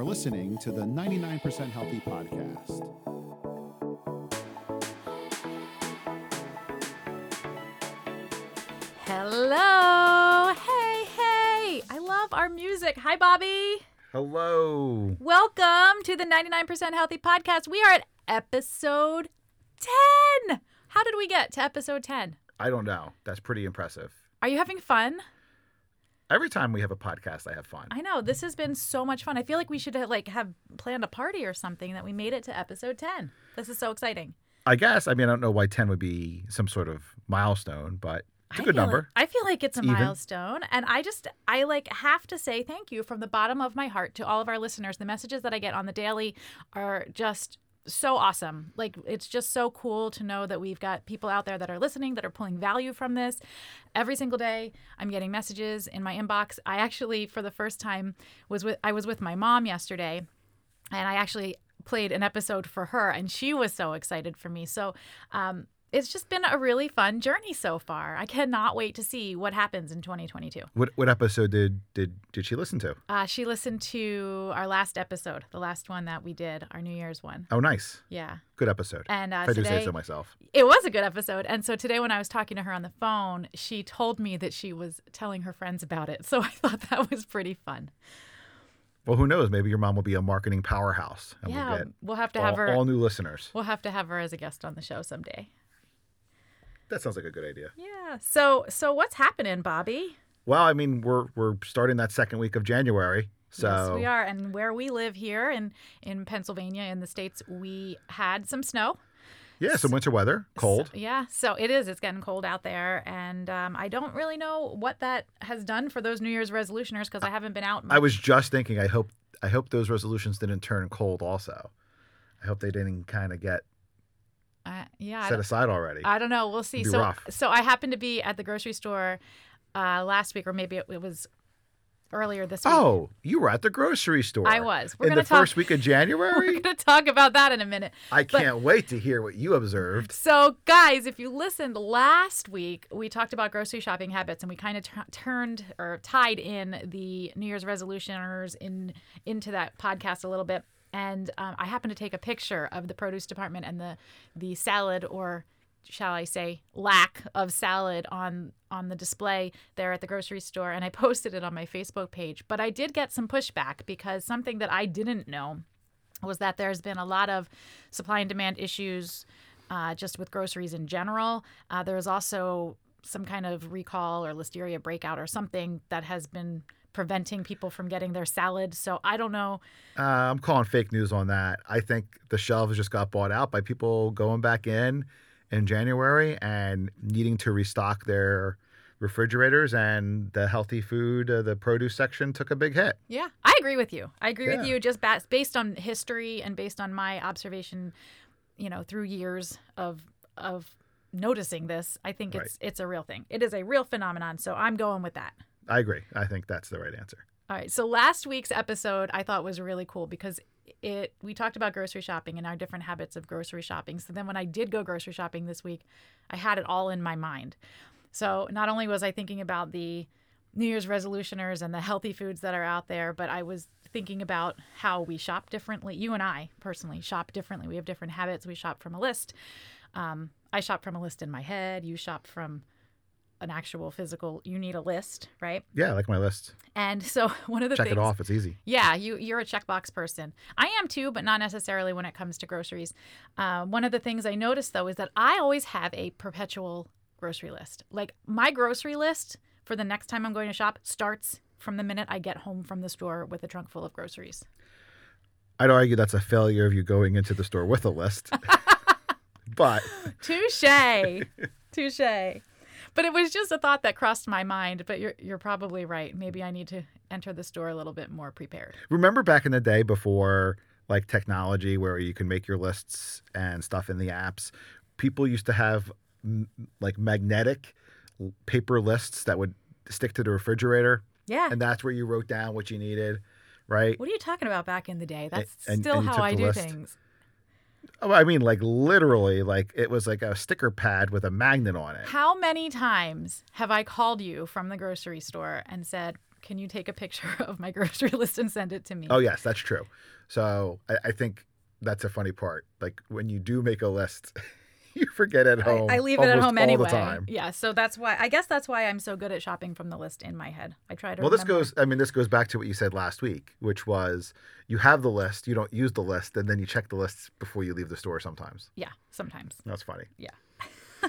are listening to the 99% Healthy Podcast. Hello. Hey, hey. I love our music. Hi, Bobby. Hello. Welcome to the 99% Healthy Podcast. We are at episode 10. How did we get to episode 10? I don't know. That's pretty impressive. Are you having fun? Every time we have a podcast, I have fun. I know this has been so much fun. I feel like we should have, like have planned a party or something that we made it to episode 10. This is so exciting. I guess. I mean, I don't know why 10 would be some sort of milestone, but it's a I good number. Like, I feel like it's a even. milestone, and I just I like have to say thank you from the bottom of my heart to all of our listeners. The messages that I get on the daily are just so awesome. Like it's just so cool to know that we've got people out there that are listening that are pulling value from this. Every single day, I'm getting messages in my inbox. I actually, for the first time, was with I was with my mom yesterday, and I actually played an episode for her, and she was so excited for me. So. Um, it's just been a really fun journey so far. I cannot wait to see what happens in 2022. What what episode did did did she listen to? Uh, she listened to our last episode, the last one that we did, our New Year's one. Oh, nice. Yeah. Good episode. And uh, if I do say so myself. it was a good episode. And so today, when I was talking to her on the phone, she told me that she was telling her friends about it. So I thought that was pretty fun. Well, who knows? Maybe your mom will be a marketing powerhouse and yeah, we'll get we'll have to all, have her. all new listeners. We'll have to have her as a guest on the show someday. That sounds like a good idea. Yeah. So so what's happening, Bobby? Well, I mean, we're we're starting that second week of January. So Yes, we are. And where we live here in in Pennsylvania in the states, we had some snow. yeah, some winter weather, cold. So- yeah, so it is. It's getting cold out there, and um, I don't really know what that has done for those New Year's resolutioners because I haven't been out. I was just thinking. I hope I hope those resolutions didn't turn cold. Also, I hope they didn't kind of get Uh, yeah, set aside already. I don't know. We'll see. So, rough. so I happened to be at the grocery store uh, last week, or maybe it, it was earlier this week. oh, you were at the grocery store. I was. We're in the talk- first week of January. We're going to talk about that in a minute. I but- can't wait to hear what you observed. So, guys, if you listened last week, we talked about grocery shopping habits, and we kind of t- turned or tied in the New Year's resolutioners in into that podcast a little bit. And um, I happened to take a picture of the produce department and the the salad, or shall I say, lack of salad on on the display there at the grocery store, and I posted it on my Facebook page. But I did get some pushback because something that I didn't know was that there's been a lot of supply and demand issues uh, just with groceries in general. Uh, there is also some kind of recall or listeria breakout or something that has been preventing people from getting their salad. So I don't know. Uh, I'm calling fake news on that. I think the shelves just got bought out by people going back in in January and needing to restock their refrigerators, and the healthy food, uh, the produce section took a big hit. Yeah, I agree with you. I agree with you just ba- based on history and based on my observation, you know, through years of of noticing this. I think it's it's a real thing. It is a real phenomenon. So I'm going with that. I agree. I think that's the right answer. All right. So last week's episode I thought was really cool because it we talked about grocery shopping and our different habits of grocery shopping. So then when I did go grocery shopping this week, I had it all in my mind. So not only was I thinking about the New Year's resolutioners and the healthy foods that are out there, but I was thinking about how we shop differently. You and I personally shop differently. We have different habits. We shop from a list. Um, I shop from a list in my head. You shop from an actual physical. You need a list, right? Yeah, I like my list. And so one of the Check things it off. It's easy. yeah, you you're a checkbox person. I am too, but not necessarily when it comes to groceries. Uh, one of the things I noticed though is that I always have a perpetual grocery list. Like my grocery list for the next time I'm going to shop starts from the minute I get home from the store with a trunk full of groceries. I'd argue that's a failure of you going into the store with a list. but Touche, touche. But it was just a thought that crossed my mind. But you're you're probably right. Maybe I need to enter the store a little bit more prepared. remember back in the day before like technology where you can make your lists and stuff in the apps people used to have m- like magnetic paper lists that would stick to the refrigerator Yeah. and that's where you wrote down what you needed right What are you talking about back in the day? That's and- still and you how I do list. things. Oh i mean like literally like it was like a sticker pad with a magnet on it How many times have I called you from the grocery store and said, can you take a picture of my grocery list and send it to me? Oh yes, that's true. So I, I think that's a funny part. Like when you do make a list, you forget at home. I, I leave it at home all anyway. the time. Yeah, so that's why I guess that's why I'm so good at shopping from the list in my head. I try to. Well, this goes. I mean, this goes back to what you said last week, which was you have the list, you don't use the list, and then you check the lists before you leave the store. Sometimes Yeah, sometimes. that's funny. Yeah.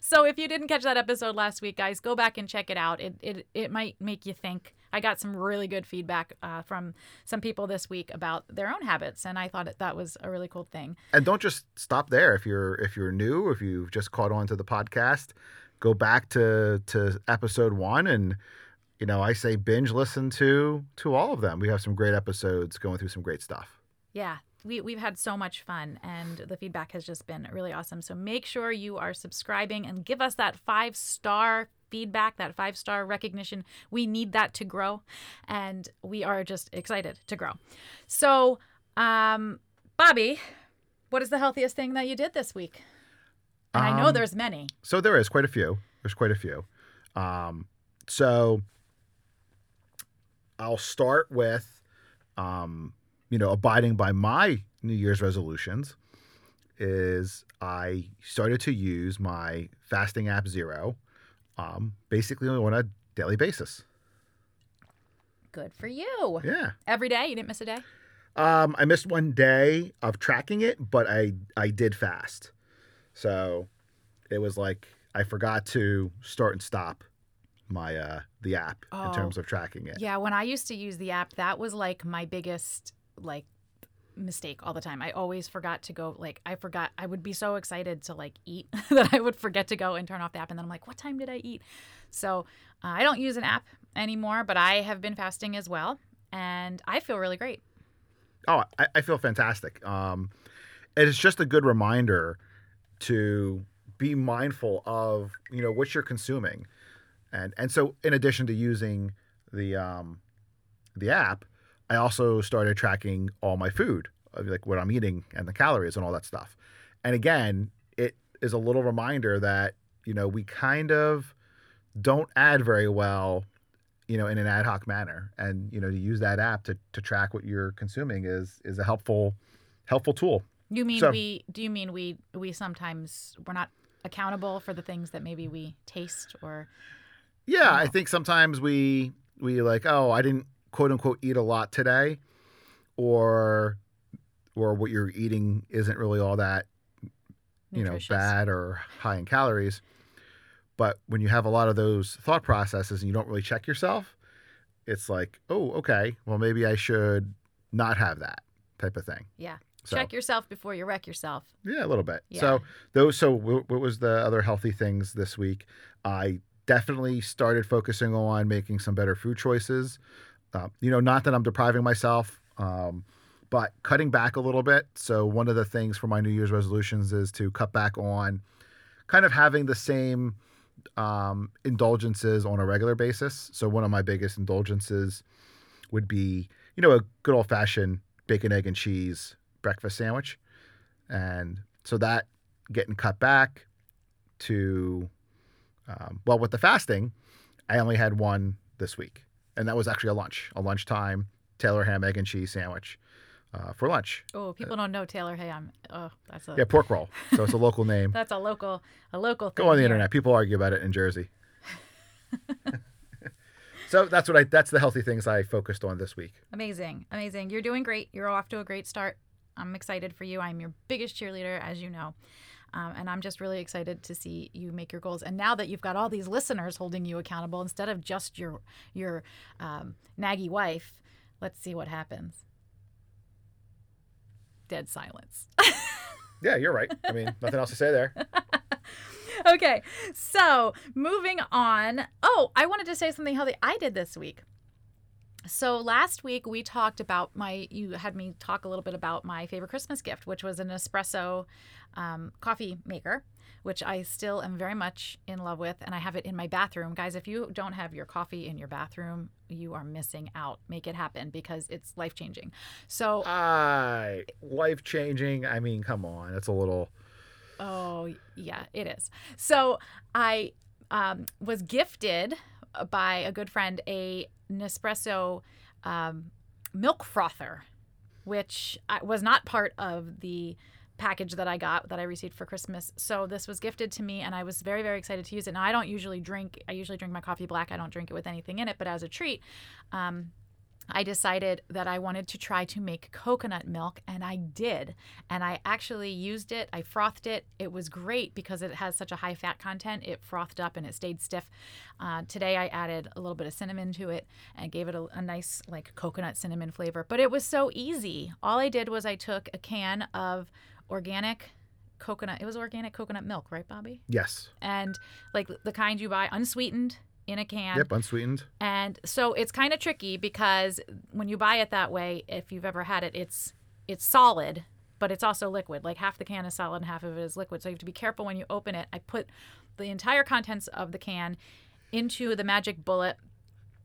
so if you didn't catch that episode last week, guys, go back and check it out. It it it might make you think. I got some really good feedback uh, from some people this week about their own habits, and I thought that, that was a really cool thing. And don't just stop there. If you're if you're new, if you've just caught on to the podcast, go back to to episode one and. You know, I say binge listen to to all of them. We have some great episodes going through some great stuff. Yeah, we, we've had so much fun, and the feedback has just been really awesome. So make sure you are subscribing and give us that five star feedback, that five star recognition. We need that to grow, and we are just excited to grow. So, um, Bobby, what is the healthiest thing that you did this week? And I know Um, there's many. So there is quite a few. There's quite a few. Um, so I'll start with, um, you know, abiding by my New Year's resolutions. Is I started to use my fasting app Zero, um, basically on a daily basis. Good for you. Yeah. Every day, you didn't miss a day. Um, I missed one day of tracking it, but I I did fast. So it was like I forgot to start and stop my uh the app Oh. in terms of tracking it. Yeah, when I used to use the app, that was like my biggest like mistake all the time. I always forgot to go like I forgot I would be so excited to like eat that I would forget to go and turn off the app and then I'm like, "What time did I eat?" So, uh, I don't use an app anymore, but I have been fasting as well, and I feel really great. Oh, I, I feel fantastic. Um, it's just a good reminder to be mindful of you know what you're consuming, and and so in addition to using the um, the app, I also started tracking all my food, like what I'm eating and the calories and all that stuff. And again, it is a little reminder that you know we kind of don't add very well you know in an ad hoc manner. And you know to use that app to, to track what you're consuming is is a helpful helpful tool. You mean So- we do you mean we we sometimes we're not accountable for the things that maybe we taste or yeah i think sometimes we we like oh i didn't quote unquote eat a lot today or or what you're eating isn't really all that you know bad or high in calories but when you have a lot of those thought processes and you don't really check yourself it's like oh okay well maybe i should not have that type of thing Yeah. so Check yourself before you wreck yourself. yeah a little bit Yeah. so those so what was the other healthy things this week i definitely started focusing on making some better food choices you know not that i'm depriving myself um, but cutting back a little bit. So one of the things for my new year's resolutions is to cut back on kind of having the same um, indulgences on a regular basis. So one of my biggest indulgences would be you know a good old fashioned bacon egg and cheese breakfast sandwich. And so that getting cut back to um, well with the fasting i only had one this week and that was actually a lunch a lunchtime taylor ham egg and cheese sandwich uh, for lunch Oh, people don't know Taylor Ham. Oh, that's a yeah pork roll so it's a local name that's a local a local thing. go on the here. internet people argue about it in jersey so that's what i that's the healthy things i focused on this week Amazing, amazing. You're doing great. You're off to a great start. I'm excited for you. I'm your biggest cheerleader, as you know. Um, and I'm just really excited to see you make your goals. And now that you've got all these listeners holding you accountable instead of just your your um, naggy wife, let's see what happens. Dead silence. yeah you're right i mean nothing else to say there okay, so moving on. Oh, I wanted to say something healthy I did this week. So last week we talked about my. You had me talk a little bit about my favorite Christmas gift, which was an espresso um, coffee maker, which I still am very much in love with, and I have it in my bathroom. Guys, if you don't have your coffee in your bathroom, you are missing out. Make it happen because it's life changing. So I life changing i mean come on it's a little Oh, yeah, it is. So I um, was gifted by a good friend a Nespresso um, milk frother, which was not part of the package that I got that I received for Christmas. So this was gifted to me, and I was very very excited to use it. Now I don't usually drink. I usually drink my coffee black. I don't drink it with anything in it, but as a treat. Um, I decided that I wanted to try to make coconut milk, and I did. And I actually used it. I frothed it. It was great because it has such a high fat content. It frothed up and it stayed stiff. Uh, today I added a little bit of cinnamon to it and gave it a, a nice like coconut cinnamon flavor. But it was so easy. All I did was I took a can of organic coconut. It was organic coconut milk, right, Bobby? Yes. And like the kind you buy unsweetened in a can. Yep. Unsweetened. And so it's kind of tricky because when you buy it that way, if you've ever had it, it's it's solid, but it's also liquid. Like half the can is solid and half of it is liquid. So you have to be careful when you open it. I put the entire contents of the can into the magic bullet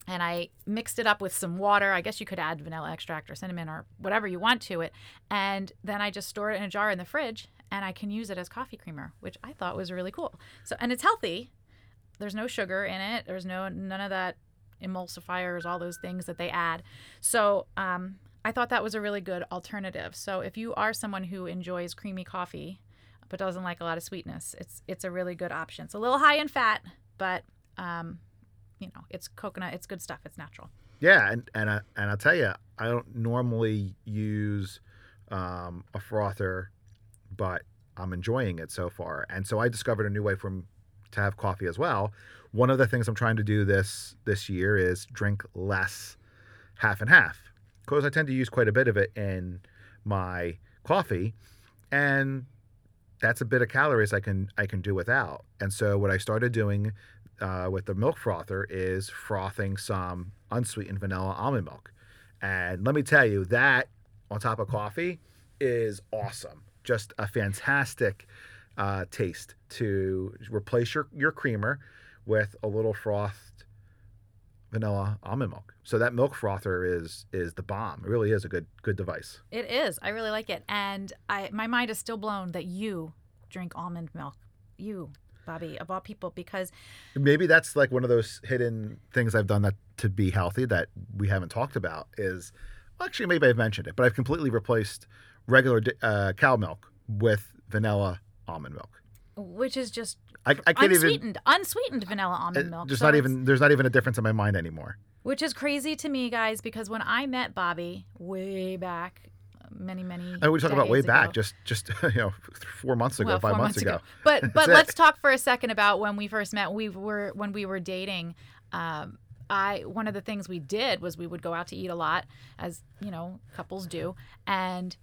and I mixed it up with some water. I guess you could add vanilla extract or cinnamon or whatever you want to it. And then I just store it in a jar in the fridge and I can use it as coffee creamer, which I thought was really cool. So and it's healthy. There's no sugar in it. There's no none of that emulsifiers, all those things that they add. So um, I thought that was a really good alternative. So if you are someone who enjoys creamy coffee but doesn't like a lot of sweetness, it's it's a really good option. It's a little high in fat, but um, you know it's coconut. It's good stuff. It's natural. Yeah, and and I, and I'll tell you, I don't normally use um, a frother, but I'm enjoying it so far. And so I discovered a new way from to have coffee as well. One of the things I'm trying to do this this year is drink less, half and half, because I tend to use quite a bit of it in my coffee, and that's a bit of calories I can I can do without. And so what I started doing uh, with the milk frother is frothing some unsweetened vanilla almond milk. And let me tell you, that on top of coffee is awesome. Just a fantastic uh, taste to replace your, your creamer with a little frothed vanilla almond milk. So that milk frother is is the bomb. It really is a good good device. It is. I really like it, and I my mind is still blown that you drink almond milk. You, Bobby, of all people, because Maybe that's like one of those hidden things I've done that to be healthy that we haven't talked about is well, actually maybe I've mentioned it, but I've completely replaced regular uh, cow milk with vanilla almond milk. which is just I, I can't even unsweetened, unsweetened vanilla almond uh, milk. there's So not even there's not even a difference in my mind anymore. which is crazy to me, guys, because when I met Bobby way back, many many. And we talk about way decades back, just just you know four months ago, well, five four months, ago. But but it. let's talk for a second about when we first met. We were when we were dating. Um, I one of the things we did was we would go out to eat a lot, as you know couples do, and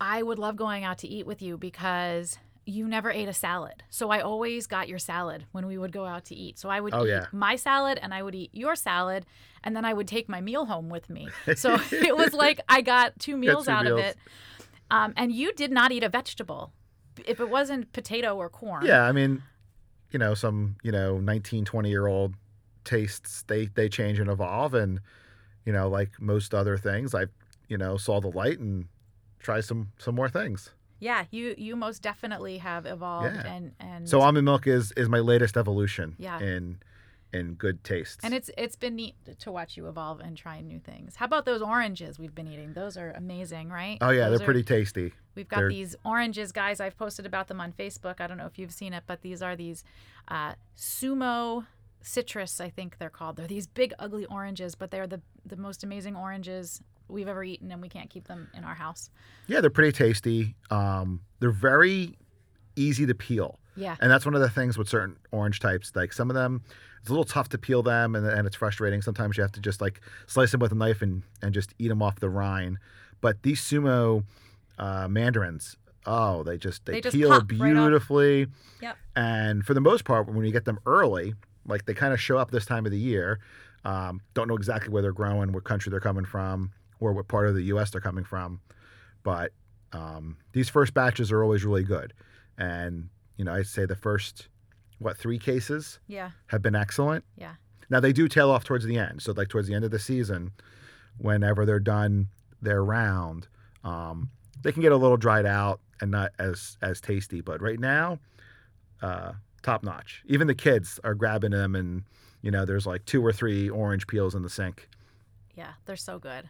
I would love going out to eat with you because you never ate a salad. So I always got your salad when we would go out to eat. So I would Oh, eat yeah. my salad and I would eat your salad and then I would take my meal home with me. So it was like I got two meals two out of it. Um, and you did not eat a vegetable. If it wasn't potato or corn. Yeah, I mean, you know, some, you know, 19, 20 year old tastes, they, they change and evolve. And, you know, like most other things, I, you know, saw the light and try some, some more things. Yeah, you you most definitely have evolved Yeah. and and So almond milk is, is my latest evolution Yeah. in, in good taste. and it's it's been neat to watch you evolve and try new things. How about those oranges we've been eating? Those are amazing, right? oh yeah, Those they're are- pretty tasty. We've got They're- these oranges, guys. I've posted about them on Facebook. I don't know if you've seen it, but these are these uh, sumo citrus, I think they're called. They're these big, ugly oranges, but they're the, the most amazing oranges we've ever eaten, and we can't keep them in our house. Yeah, they're pretty tasty. Um, they're very easy to peel. Yeah. And that's one of the things with certain orange types. Like some of them, it's a little tough to peel them, and, and it's frustrating. Sometimes you have to just like slice them with a knife and, and just eat them off the rind. But these sumo uh, mandarins, oh, they just they, They just peel pop right beautifully. Yep. And for the most part, when you get them early, like they kind of show up this time of the year. Um, don't know exactly where they're growing, what country they're coming from, or what part of the U.S. they're coming from. But um, these first batches are always really good. And, you know, I'd say the first, what, three cases Yeah. have been excellent. Yeah. Now, they do tail off towards the end. So, like, towards the end of the season, whenever they're done their round, um, they can get a little dried out and not as as tasty. But right now, uh, top notch. Even the kids are grabbing them and you know, there's like two or three orange peels in the sink. Yeah, they're so good.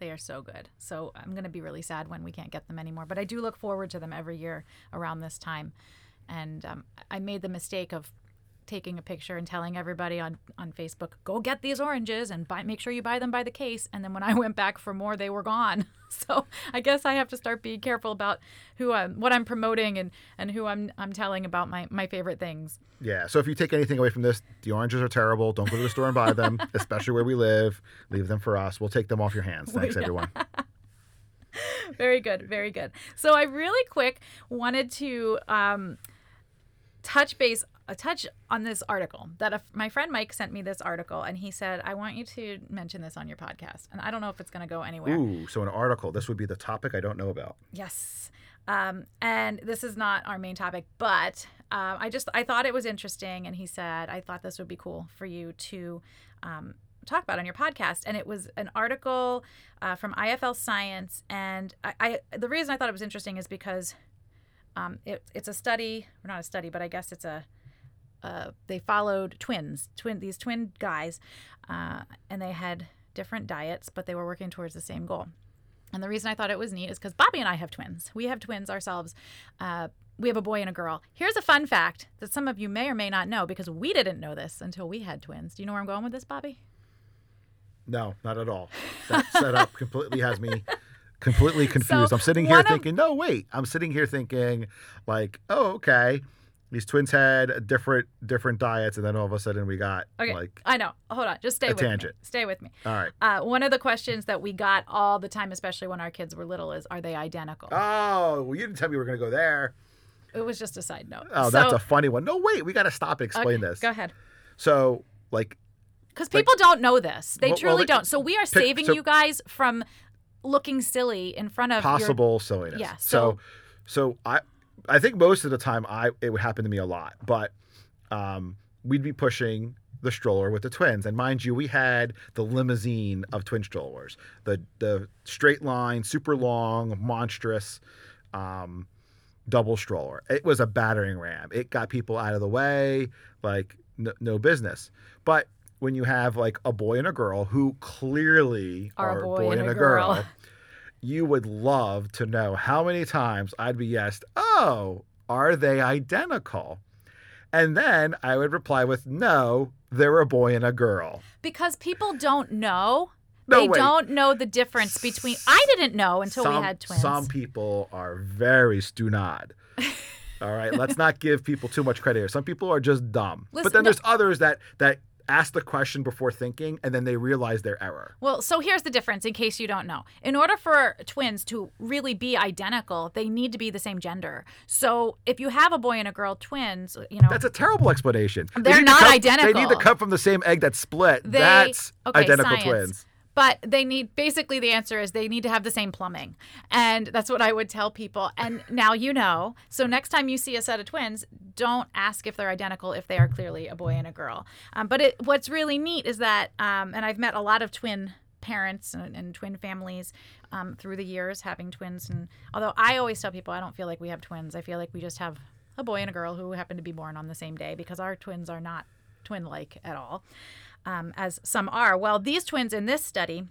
They are so good. So I'm going to be really sad when we can't get them anymore. But I do look forward to them every year around this time. And um, I made the mistake of taking a picture and telling everybody on, on Facebook, go get these oranges and buy, make sure you buy them by the case. And then when I went back for more, they were gone. So I guess I have to start being careful about who I'm, what I'm promoting and, and who I'm, I'm telling about my, my favorite things. Yeah. So if you take anything away from this, the oranges are terrible. Don't go to the store and buy them, especially where we live. Leave them for us. We'll take them off your hands. Thanks, everyone. very good. Very good. So I really quick wanted to um, touch base touch on this article that a, my friend Mike sent me this article and he said I want you to mention this on your podcast and I don't know if it's going to go anywhere. Ooh, so an article. This would be the topic I don't know about. Yes. Um, and this is not our main topic, but um, I just I thought it was interesting, and he said I thought this would be cool for you to um, talk about on your podcast. And it was an article uh, from IFL Science, and I, I the reason I thought it was interesting is because um, it, it's a study, or not a study, but I guess it's a uh, they followed twins, twin these twin guys, uh, and they had different diets, but they were working towards the same goal. And the reason I thought it was neat is because Bobby and I have twins. We have twins ourselves. Uh, we have a boy and a girl. Here's a fun fact that some of you may or may not know because we didn't know this until we had twins. Do you know where I'm going with this, Bobby? No, not at all. That setup completely has me completely confused. So, I'm sitting here of- thinking, no, wait. I'm sitting here thinking, like, oh, okay. These twins had different different diets, and then all of a sudden we got Okay. like, I know. Hold on. Just stay a with me. tangent. Stay with me. all right. Uh, one of the questions that we got all the time, especially when our kids were little, is are they identical? Oh, well, you didn't tell me we were going to go there. it was just a side note. Oh, that's a funny one. No, wait, we got to stop and explain Okay, this. Go ahead. So, like, Because people don't know this. They Well- well, truly they- don't. So we are saving so- you guys from looking silly in front of your possible silliness. Yeah, So, so I, I think most of the time I it would happen to me a lot, but um, we'd be pushing the stroller with the twins, and mind you, we had the limousine of twin strollers, the the straight line, super long, monstrous. Um, double stroller. It was a battering ram. It got people out of the way, like no, no business. But when you have like a boy and a girl who clearly Are are, a boy, and a girl, you would love to know how many times I'd be asked, "Oh, are they identical?" And then I would reply with, "No, they're a boy and a girl." because people don't know. No, they wait. don't know the difference between. I didn't know until some, we had twins. Some people are very stunad. All right, let's not give people too much credit here. Some people are just dumb. Listen, but then no- there's others that that ask the question before thinking and then they realize their error. Well, so here's the difference in case you don't know. In order for twins to really be identical, they need to be the same gender. So if you have a boy and a girl twins, you know, That's a terrible explanation. They They're to not come- They need to come from the same egg that split. They- That's okay, identical science. twins. But they need basically the answer is they need to have the same plumbing. And that's what I would tell people. And now you know. So next time you see a set of twins, don't ask if they're identical if they are clearly a boy and a girl. Um, but it, what's really neat is that, um, and I've met a lot of twin parents and, and twin families um, through the years having twins. And although I always tell people I don't feel like we have twins, I feel like we just have a boy and a girl who happen to be born on the same day because our twins are not twin like at all um, as some are. Well, these twins in this study,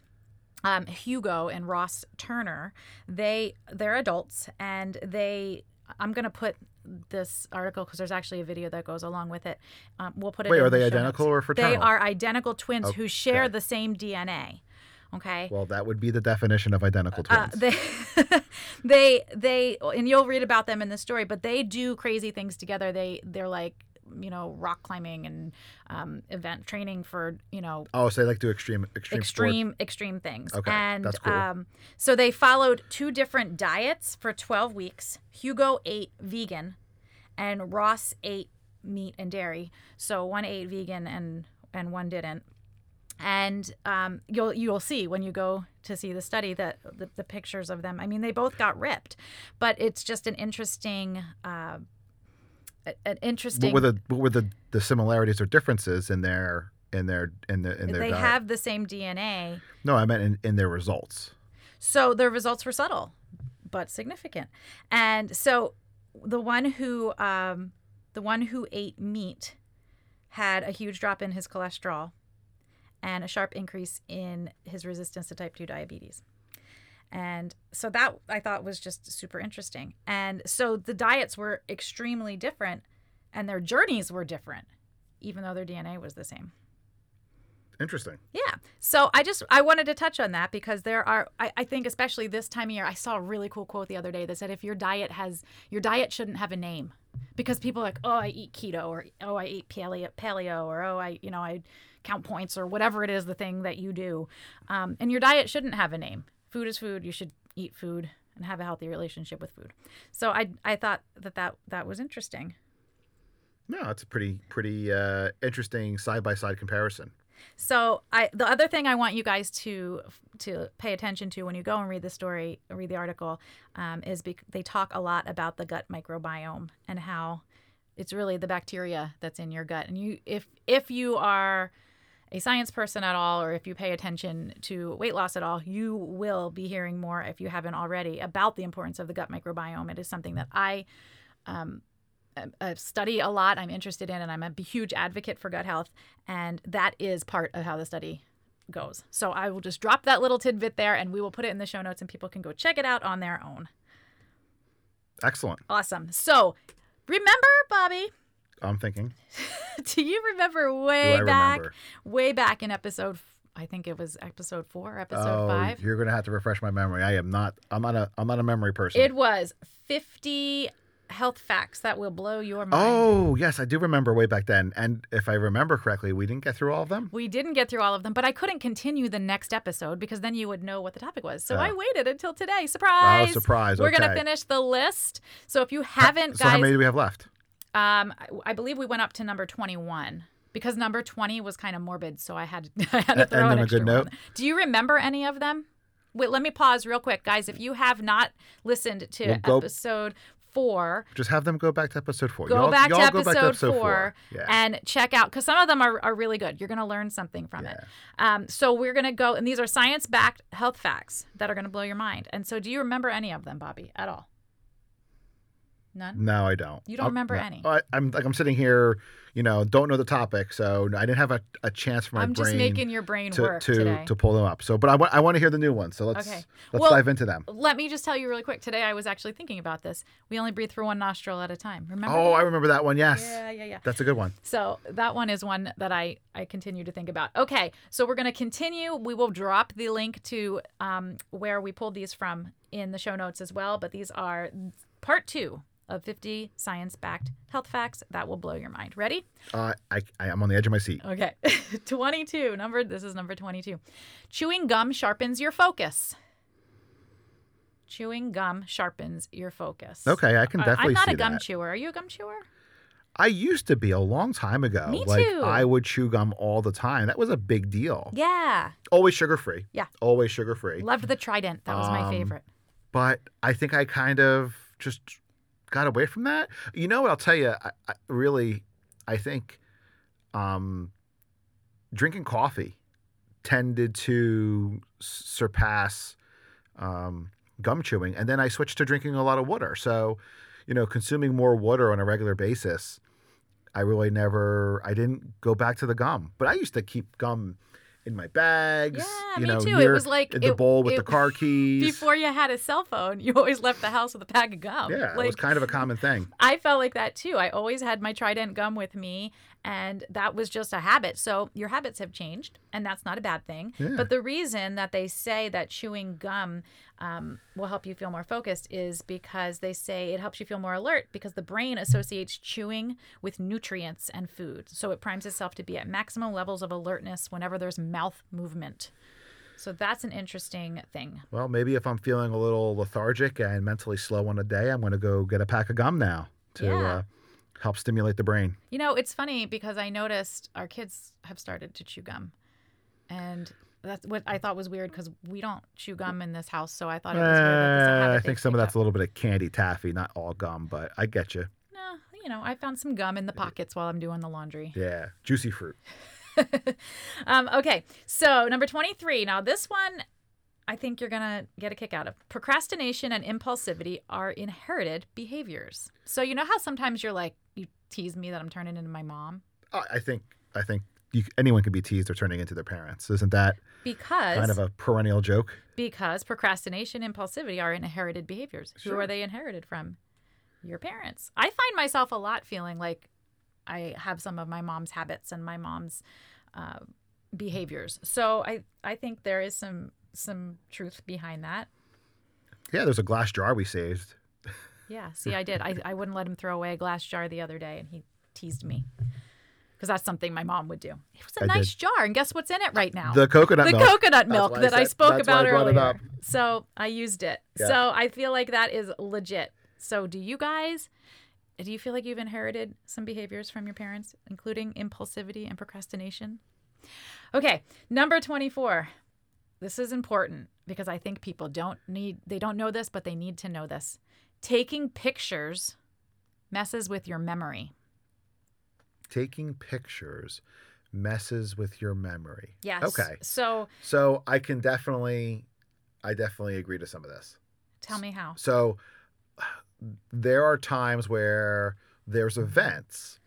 um, Hugo and Ross Turner, they they're adults and they. I'm gonna put this article because there's actually a video that goes along with it. Um, we'll put it. Wait, are the they identical notes. or fraternal? They are identical twins who share the same DNA. Okay. Well, that would be the definition of identical Uh, twins. they, they, they, and you'll read about them in the story. But they do crazy things together. They, they're like, you know, rock climbing and um, event training for, you know, oh, so they like do extreme extreme, sports. extreme extreme things. Okay, and that's cool. um, so they followed two different diets for 12 weeks. Hugo ate vegan, and Ross ate meat and dairy. So one ate vegan and and one didn't. And um, you'll you'll see when you go to see the study that the, the pictures of them. I mean, they both got ripped, but it's just an interesting. Uh, a- an interesting What were the what were the, the similarities or differences in their in their in the in their they diet? have the same DNA no, I meant in, in their results. So their results were subtle, but significant. And so the one who um, the one who ate meat had a huge drop in his cholesterol and a sharp increase in his resistance to type 2 diabetes. And so that I thought was just super interesting. And so the diets were extremely different and their journeys were different, even though their DNA was the same. Interesting. Yeah. So I just I wanted to touch on that because there are I, I think especially this time of year, I saw a really cool quote the other day that said if your diet has your diet shouldn't have a name. Because people are like, oh, I eat keto or oh, I eat paleo, paleo or oh, I you know I count points or whatever it is the thing that you do, um, and your diet shouldn't have a name. Food is food. You should eat food and have a healthy relationship with food. So I I thought that that that was interesting. No, it's a pretty pretty uh, interesting side by side comparison. So I the other thing I want you guys to to pay attention to when you go and read the story, read the article, um, is bec- they talk a lot about the gut microbiome and how it's really the bacteria that's in your gut. And you if if you are a science person at all or if you pay attention to weight loss at all, you will be hearing more if you haven't already about the importance of the gut microbiome. It is something that I um, uh, study a lot. I'm interested in, and I'm a huge advocate for gut health, and that is part of how the study goes. So I will just drop that little tidbit there, and we will put it in the show notes, and people can go check it out on their own. Excellent. Awesome. So remember, Bobby. I'm thinking. do you remember way back, remember? way back in episode? I think it was episode four, episode oh, five. you're gonna have to refresh my memory. I am not. I'm not a. I'm not a memory person. It was 50 health facts that will blow your mind. oh yes, I do remember way back then. And if I remember correctly, we didn't get through all of them. We didn't get through all of them, but I couldn't continue the next episode because then you would know what the topic was. So Oh. I waited until today. Oh, surprise! Oh, surprise. We're gonna finish the list. So if you haven't, So how many do we have left? Um, I, I believe we went up to number twenty-one because number twenty was kind of morbid, so I had I had to throw and an a good one. note? Do you remember any of them? Wait, let me pause real quick, guys. If you have not listened to We'll go- episode four, Just have them go back to episode four. go Y'all- back, to y'all go episode back to episode four, Yeah. and check out because some of them are, are really good. You're going to learn something from it. Um, so we're going to go, and these are science backed health facts that are going to blow your mind. And so, do you remember any of them, Bobby, at all? None. No, I don't. You don't I'll- remember no. any? I, I'm like I'm sitting here, you know, don't know the topic, so I didn't have a, a chance for my I'm brain just making your brain to work to, today. to pull them up. So, but I want I want to hear the new ones. So let's Okay. let's Well- dive into them. Let me just tell you really quick. Today, I was actually thinking about this. We only breathe through one nostril at a time. Remember? Oh, that? I remember that one. Yes, yeah, yeah, yeah. that's a good one. So that one is one that I I continue to think about. Okay, so we're going to continue. We will drop the link to um, where we pulled these from in the show notes as well. But these are part two of 50 science-backed health facts that will blow your mind. Ready? Uh, I I am on the edge of my seat. Okay, 22. Number this is number 22. Chewing gum sharpens your focus. Chewing gum sharpens your focus. Okay, I can definitely I'm not a gum that. chewer. Are you a gum chewer? I used to be a long time ago. Me like too. I would chew gum all the time. That was a big deal. Yeah. Always sugar free. Yeah. Always sugar free. Loved the Trident. That was my Um, favorite. but I think I kind of just got away from that. You know what? I'll tell you. I, I really, I think, um, drinking coffee tended to surpass um, gum chewing, and then I switched to drinking a lot of water. So, you know, consuming more water on a regular basis. I really never. I didn't go back to the gum, but I used to keep gum in my bags. Yeah, you me know, too. It was like in the it- bowl with it- the car keys. Before you had a cell phone, you always left the house with a pack of gum. Yeah, it was kind of a common thing. I felt like that too. I always had my Trident gum with me, and that was just a habit. So your habits have changed, and that's not a bad thing. Yeah. But the reason that they say that chewing gum um, will help you feel more focused is because they say it helps you feel more alert because the brain associates chewing with nutrients and food. So it primes itself to be at maximum levels of alertness whenever there's mouth movement. So that's an interesting thing. Well, maybe if I'm feeling a little lethargic and mentally slow on a day, I'm going to go get a pack of gum now to Yeah. uh, help stimulate the brain. You know, it's funny because I noticed our kids have started to chew gum. And that's what I thought was weird because we don't chew gum in this house. So I thought it was weird. That this is a habit I they think some of picked that's up. a little bit of candy taffy, not all gum, but I get you. No, you know, I found some gum in the pockets while I'm doing the laundry. Yeah, juicy fruit. Um, okay, so number 23. Now, this one I think you're going to get a kick out of. Procrastination and impulsivity are inherited behaviors. So, you know how sometimes you're like, you tease me that I'm turning into my mom? I I think I think you, anyone can be teased or turning into their parents. Isn't that Because kind of a perennial joke? because procrastination impulsivity are inherited behaviors. Who are they inherited from? Your parents. I find myself a lot feeling like i have some of my mom's habits and my mom's uh, behaviors. So i i think there is some some truth behind that. Yeah, there's a glass jar we saved. yeah see i did. I, I wouldn't let him throw away a glass jar the other day and he teased me because that's something my mom would do it was a I nice jar and guess what's in it right now The coconut the milk. coconut milk why I that I spoke about I earlier. So I used it. Yeah. So I feel like that is legit. So do you guys? Do you feel like you've inherited some behaviors from your parents, including impulsivity and procrastination? Okay, number 24. This is important because I think people don't need they don't know this, but they need to know this. Taking pictures messes with your memory. Taking pictures messes with your memory. Yes. Okay. So So I can definitely, I definitely agree to some of this. tell me how. So there are times where there's events,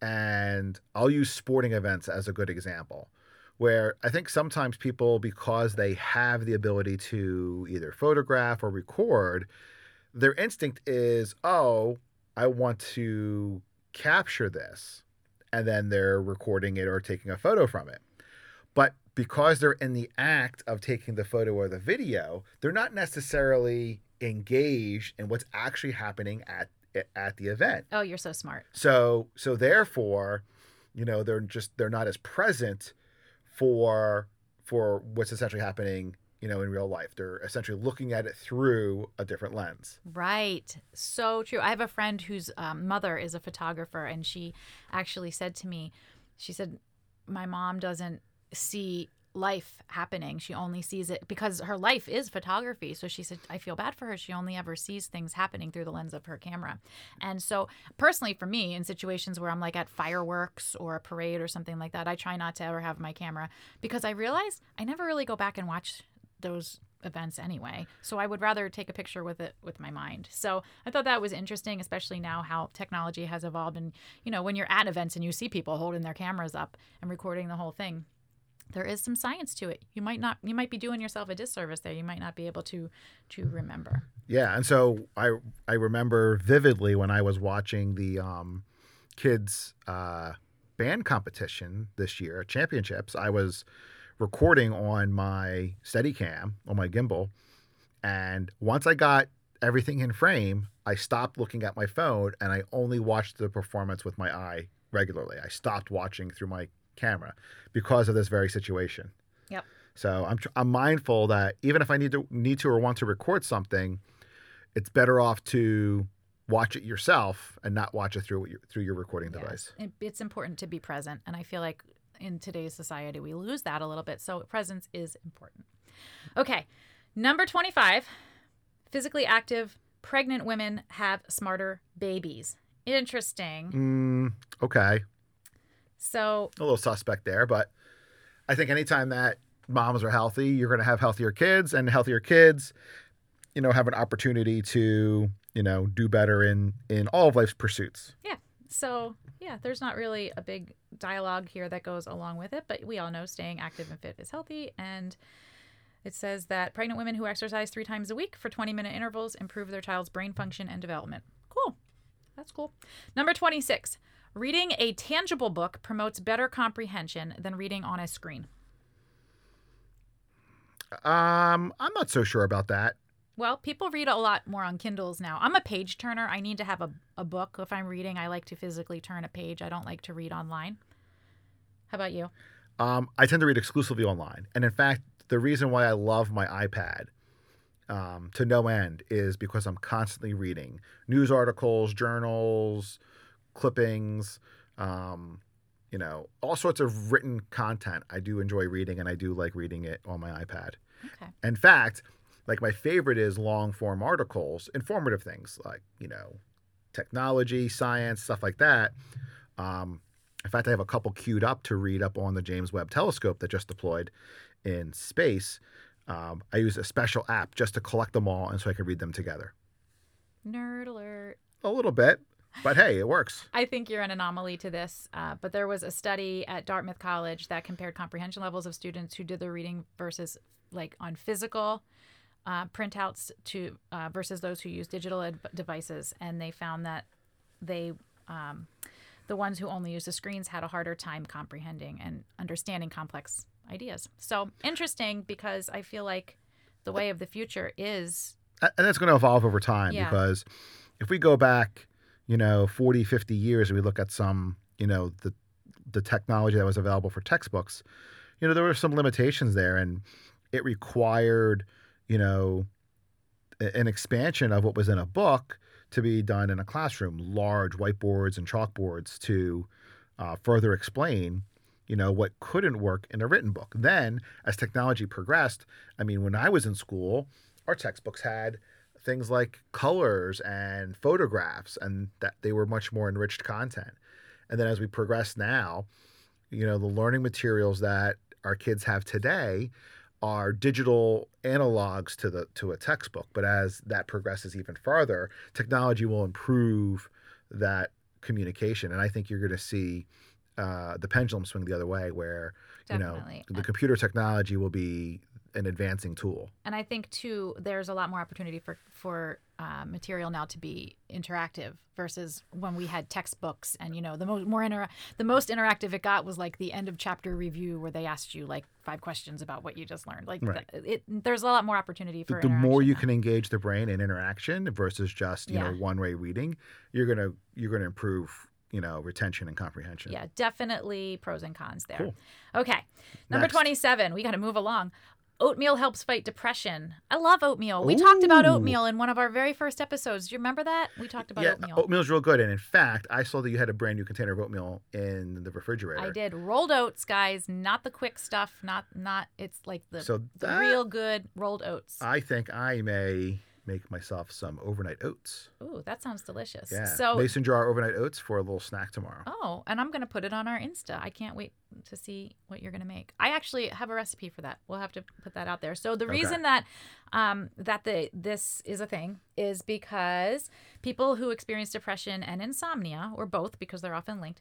and I'll use sporting events as a good example, where I think sometimes people, because they have the ability to either photograph or record, their instinct is, oh, I want to capture this. And then they're recording it or taking a photo from it. But because they're in the act of taking the photo or the video, they're not necessarily engaged in what's actually happening at at the event. Oh, you're so smart. So so therefore, you know, they're just they're not as present for for what's essentially happening, you know, in real life. They're essentially looking at it through a different lens. Right. So true. I have a friend whose um, mother is a photographer, and she actually said to me, she said, My mom doesn't see life happening. She only sees it because her life is photography. So she said, I feel bad for her. She only ever sees things happening through the lens of her camera. And so, personally, for me, in situations where I'm like at fireworks or a parade or something like that, I try not to ever have my camera because I realize I never really go back and watch those events anyway. So I would rather take a picture with it with my mind. So I thought that was interesting, especially now how technology has evolved. And, you know, when you're at events and you see people holding their cameras up and recording the whole thing, there is some science to it. You might not, you might be doing yourself a disservice there. You might not be able to, to remember. Yeah, and so I I remember vividly when I was watching the um, kids uh, band competition this year, championships. I was recording on my Steadicam on my gimbal, and once I got everything in frame, I stopped looking at my phone and I only watched the performance with my eye regularly. I stopped watching through my camera because of this very situation. Yep. So I'm tr- I'm mindful that even if I need to need to or want to record something, it's better off to watch it yourself and not watch it through your, through your recording device. Yes. It, it's important to be present. And I feel like in today's society, we lose that a little bit. So presence is important. Okay. Number 25 physically active pregnant women have smarter babies. Interesting. Mm, okay, So, a little suspect there, but I think anytime that moms are healthy, you're going to have healthier kids, and healthier kids, you know, have an opportunity to you know do better in in all of life's pursuits. So yeah, there's not really a big dialogue here that goes along with it, but we all know staying active and fit is healthy. And it says that pregnant women who exercise three times a week for 20 minute intervals improve their child's brain function and development. Cool. That's cool. Number 26. Reading a tangible book promotes better comprehension than reading on a screen. Um, I'm not so sure about that. Well, people read a lot more on Kindles now. I'm a page turner. I need to have a, a book. If I'm reading, I like to physically turn a page. I don't like to read online. How about you? Um, I tend to read exclusively online, and in fact, the reason why I love my iPad um, to no end is because I'm constantly reading news articles, journals, clippings, um, you know, all sorts of written content. I do enjoy reading, and I do like reading it on my iPad. Okay. In fact, like my favorite is long form articles, informative things like, you know, technology, science, stuff like that. Um, in fact, I have a couple queued up to read up on the James Webb Telescope that just deployed in space. Um, I use a special app just to collect them all and so I can read them together. Nerd alert. A little bit. But hey, it works. I think you're an anomaly to this, uh, but there was a study at Dartmouth College that compared comprehension levels of students who did the reading versus like on physical uh, printouts to uh, versus those who use digital ad- devices, and they found that they um, the ones who only use the screens had a harder time comprehending and understanding complex ideas. So interesting because I feel like the way of the future is And that's going to evolve over time Yeah. because if we go back, you know, 40, 50 years and we look at some, you know, the the technology that was available for textbooks, you know, there were some limitations there and it required, you know, an expansion of what was in a book to be done in a classroom, large whiteboards and chalkboards to uh, further explain, you know, what couldn't work in a written book. Then, as technology progressed, I mean, when I was in school, our textbooks had things like colors and photographs, and that they were much more enriched content. And then as we progress now, you know, the learning materials that our kids have today are digital analogs to the to a textbook. But as that progresses even farther, technology will improve that communication, and I think you're going to see uh, the pendulum swing the other way, where Definitely. you know the computer technology will be an advancing tool. and I think too, there's a lot more opportunity for for uh, material now to be interactive versus when we had textbooks and you know the most more inter- the most interactive it got was like the end of chapter review where they asked you like five questions about what you just learned. Like Right. th- it, there's a lot more opportunity for the more you interaction can engage the brain in interaction versus just you know one way reading you're gonna you're gonna improve you know retention and comprehension Yeah, definitely pros and cons there. Cool. Okay, number Next. 27. We got to move along. Oatmeal helps fight depression. I love oatmeal. We talked about oatmeal in one of our very first episodes. Do you remember that? We talked about yeah oatmeal. oatmeal's real good and in fact i saw that you had a brand new container of oatmeal in the refrigerator I did rolled oats, guys. Not the quick stuff. Not not. It's like the so the real good rolled oats. i think i may make myself some overnight oats Ooh, that sounds delicious. yeah So mason jar overnight oats for a little snack tomorrow oh, and I'm gonna put it on our Insta. I can't wait to see what you're gonna make. I actually have a recipe for that. We'll have to put that out there. So the Okay. reason that um, that the this is a thing is because people who experience depression and insomnia, or both, because they're often linked,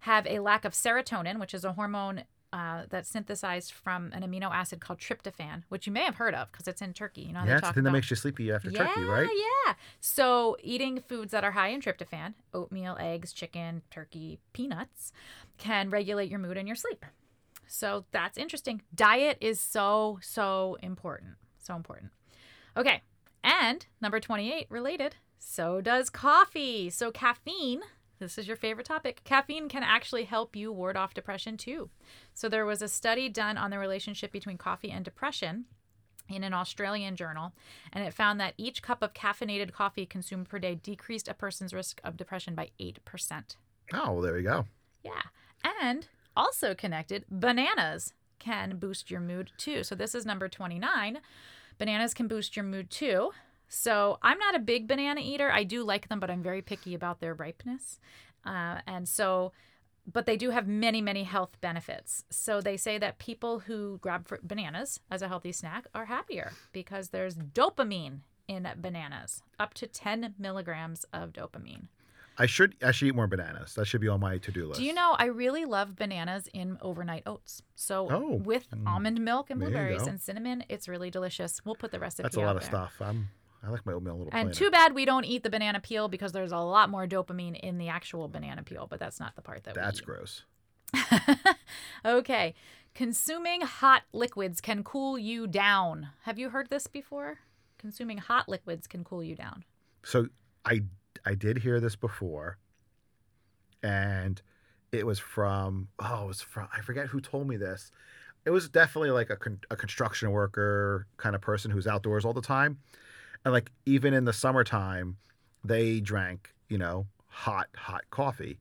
have a lack of serotonin, which is a hormone uh, that's synthesized from an amino acid called tryptophan, which you may have heard of because it's in turkey. You know, yeah it's the thing that makes you sleepy after yeah, turkey right Yeah. So eating foods that are high in tryptophan, oatmeal, eggs, chicken, turkey, peanuts, can regulate your mood and your sleep. So that's interesting. Diet is so, so important. So important. Okay. And number 28, related, so does coffee. So caffeine, this is your favorite topic. Caffeine can actually help you ward off depression too. So there was a study done on the relationship between coffee and depression in an Australian journal, and it found that each cup of caffeinated coffee consumed per day decreased a person's risk of depression by 8%. oh well there you go Yeah. And also connected, bananas can boost your mood too. So this is number 29. Bananas can boost your mood too. So I'm not a big banana eater. I do like them, but I'm very picky about their ripeness. Uh, and so, but they do have many, many health benefits. So they say that people who grab fr- bananas as a healthy snack are happier because there's dopamine in bananas, up to 10 milligrams of dopamine. i should i should eat more bananas that should be on my to-do list Do you know I really love bananas in overnight oats? So Oh, with mm, almond milk and blueberries and cinnamon, it's really delicious. We'll put the recipe that's a lot of there. stuff i'm i like my oatmeal a little And plainer. too bad we don't eat the banana peel because there's a lot more dopamine in the actual banana peel, but that's not the part that that's gross okay. Consuming hot liquids can cool you down. Have you heard this before? Consuming hot liquids can cool you down. So I I did hear this before, and it was from oh it was from I forget who told me this. It was definitely like a con- a construction worker kind of person who's outdoors all the time, and like even in the summertime, they drank you know hot hot coffee,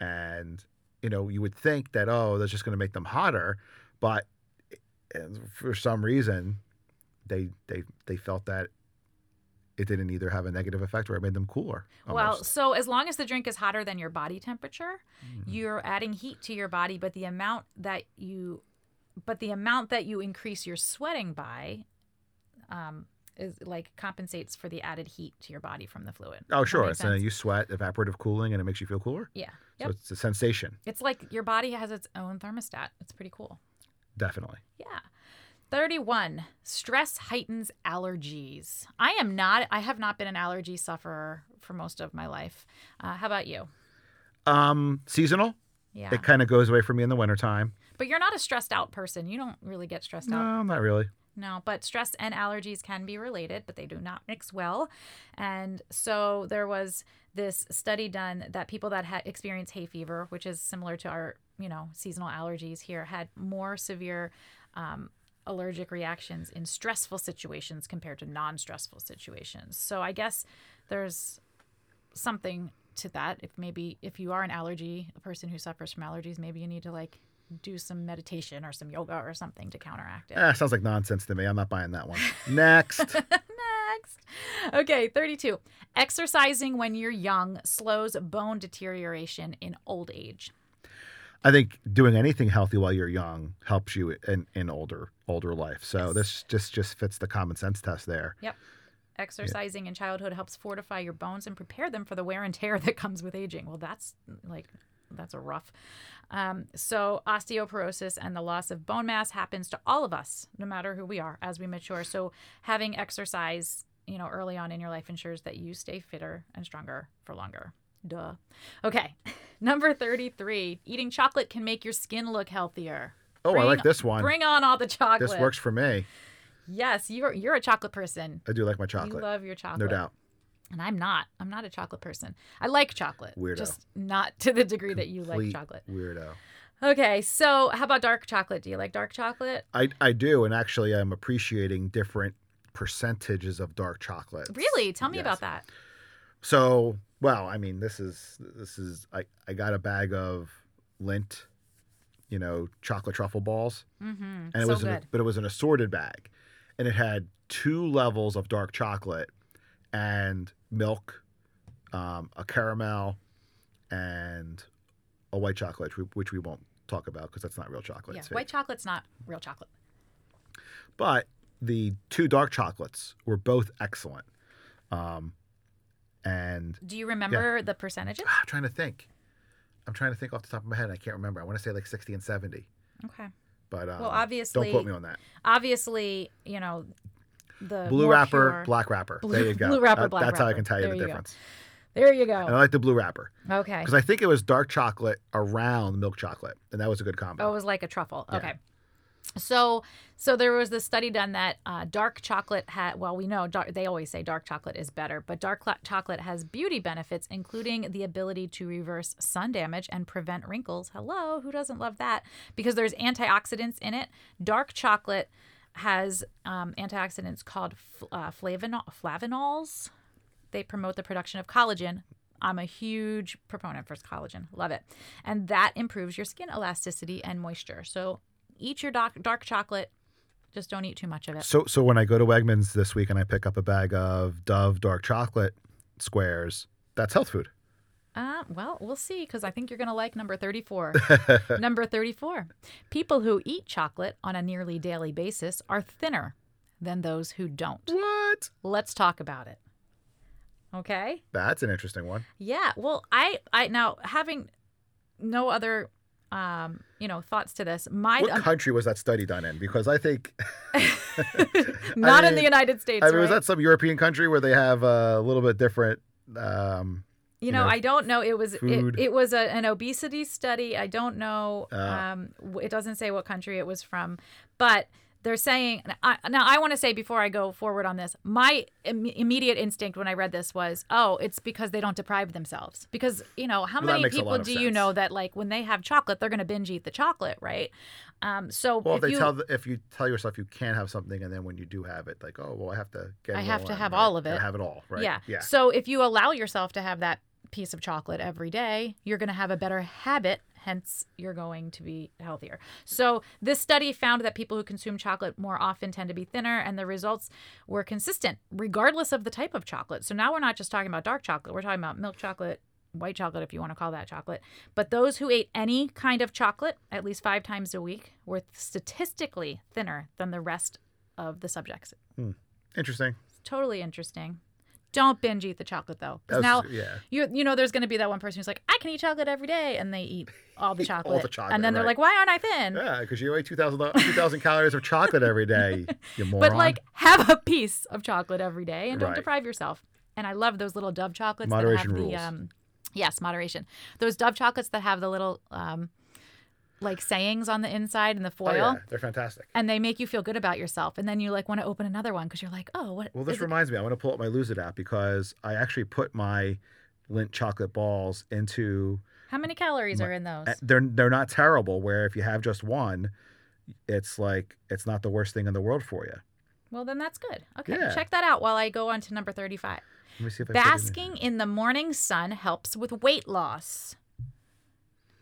and you know you would think that oh that's just going to make them hotter, but for some reason they they they felt that it didn't either have a negative effect or it made them cooler. Well, so as long as the drink is hotter than your body temperature, Mhm. you're adding heat to your body, but the amount that you but the amount that you increase your sweating by um, is like compensates for the added heat to your body from the fluid. Oh, sure. It's uh, you sweat, evaporative cooling, and it makes you feel cooler. yeah. So Yep. it's a sensation, It's like your body has its own thermostat. It's pretty cool. definitely. Yeah. 31. Stress heightens allergies. I am not, I have not been an allergy sufferer for most of my life. Uh, how about you? Um, seasonal. Yeah. It kind of goes away for me in the wintertime. But you're not a stressed out person. You don't really get stressed out. No, not really. No, but stress and allergies can be related, but they do not mix well. And so there was this study done that people that had experienced hay fever, which is similar to our, you know, seasonal allergies here, had more severe um, allergic reactions in stressful situations compared to non-stressful situations. So I guess there's something to that. If maybe if you are an allergy, a person who suffers from allergies, maybe you need to like do some meditation or some yoga or something to counteract it. Eh, sounds like nonsense to me. I'm not buying that one. Next. Next. Okay, 32. Exercising when you're young slows bone deterioration in old age. I think doing anything healthy while you're young helps you in, in older older life. So Yes. this just just fits the common sense test there. Yep. Exercising in childhood helps fortify your bones and prepare them for the wear and tear that comes with aging. Well, that's like that's a rough. Um, so osteoporosis and the loss of bone mass happens to all of us, no matter who we are, as we mature. So having exercise, you know, early on in your life ensures that you stay fitter and stronger for longer. Duh. Okay. Number 33. Eating chocolate can make your skin look healthier. Oh, I like this one. Bring on all the chocolate. This works for me. Yes, you're you're a chocolate person. I do like my chocolate. You love your chocolate. No doubt. And I'm not. I'm not a chocolate person. I like chocolate. Weirdo. Just not to the degree that you like chocolate. Weirdo. Okay, so how about dark chocolate? Do you like dark chocolate? I I do, and actually I'm appreciating different percentages of dark chocolate. Really? Tell me Yes. about that. So, well, I mean, this is this is I I got a bag of Lindt, you know, chocolate truffle balls, Mm-hmm. and it so was. An, but it was an assorted bag, and it had two levels of dark chocolate, and milk, um, a caramel, and a white chocolate, which we, won't talk about because that's not real chocolate. yeah, white chocolate's not real chocolate. But the two dark chocolates were both excellent. Um, and Do you remember the percentages? ah, I'm trying to think. I'm trying to think off the top of my head. And I can't remember. I want to say like 60 and 70. Okay. But um, Well, obviously, don't quote me on that. obviously, you know, the Blue wrapper, pure- black wrapper. Blue- there you go. blue wrapper, That- black That's how I can tell you There the you go. difference. There you And I like the blue wrapper Okay. because I think it was dark chocolate around milk chocolate, and that was a good combo. Oh, it was like a truffle. Yeah. Okay. So, so there was this study done that uh, dark chocolate had. Well, we know dark, they always say dark chocolate is better, but dark cla- chocolate has beauty benefits, including the ability to reverse sun damage and prevent wrinkles. Hello, who doesn't love that? Because there's antioxidants in it. Dark chocolate has um, antioxidants called fl- uh, flavanols. They promote the production of collagen. I'm a huge proponent for collagen. Love it. And that improves your skin elasticity and moisture. So eat your dark, dark chocolate. Just don't eat too much of it. So, so when I go to Wegmans this week and I pick up a bag of Dove dark chocolate squares, that's health food. Uh, well, we'll see because I think you're going to like number 34. number 34. People who eat chocolate on a nearly daily basis are thinner than those who don't. What? Let's talk about it. Okay? That's an interesting one. Yeah. Well, I I now having no other um, you know, thoughts to this. My What um, country was that study done in? Because I think not in the United States, I mean, right? was that some European country where they have a little bit different? Um, You you know, know, I don't know. It was it, it was a, an obesity study. I don't know. Ah. Um, it doesn't say what country it was from, but they're saying I, now. I want to say before I go forward on this, my Im- immediate instinct when I read this was, oh, it's because they don't deprive themselves. Because you know, how Well, many people do you know that like when they have chocolate, they're going to binge eat the chocolate, right? Um, so well, if if they you, tell the, if you tell yourself you can't have something, and then when you do have it, like, oh, well, I have to get. I have to have right? all of it. Have it all, right? Yeah. Yeah. So if you allow yourself to have that piece of chocolate every day, you're going to have a better habit. Hence, you're going to be healthier. So, this study found that people who consume chocolate more often tend to be thinner, and the results were consistent regardless of the type of chocolate. So, now we're not just talking about dark chocolate, we're talking about milk chocolate, white chocolate, if you want to call that chocolate. But those who ate any kind of chocolate at least five times a week were statistically thinner than the rest of the subjects. Hmm. Interesting. Totally interesting. Don't binge eat the chocolate though, because now yeah. you you know there's going to be that one person who's like, I can eat chocolate every day, and they eat all the chocolate, chocolate, and then they're like, Why aren't I thin? Yeah, because you eat 2,000 2,000 calories of chocolate every day, you moron. But like, have a piece of chocolate every day, and don't Right. deprive yourself. And I love those little Dove chocolates Moderation that have rules. the um, yes, moderation. Those Dove chocolates that have the little um, like sayings on the inside and the foil. oh, yeah, they're fantastic. and they make you feel good about yourself and then you like want to open another one because you're like oh what Well, this is it- reminds me, I want to pull up my Lose It app because I actually put my Lindt chocolate balls into. how many calories are in those uh, They're they're not terrible. Where if you have just one, it's like it's not the worst thing in the world for you. well then that's good okay Yeah. check that out while i go on to number 35 Let me see if I put it in basking in the morning sun helps with weight loss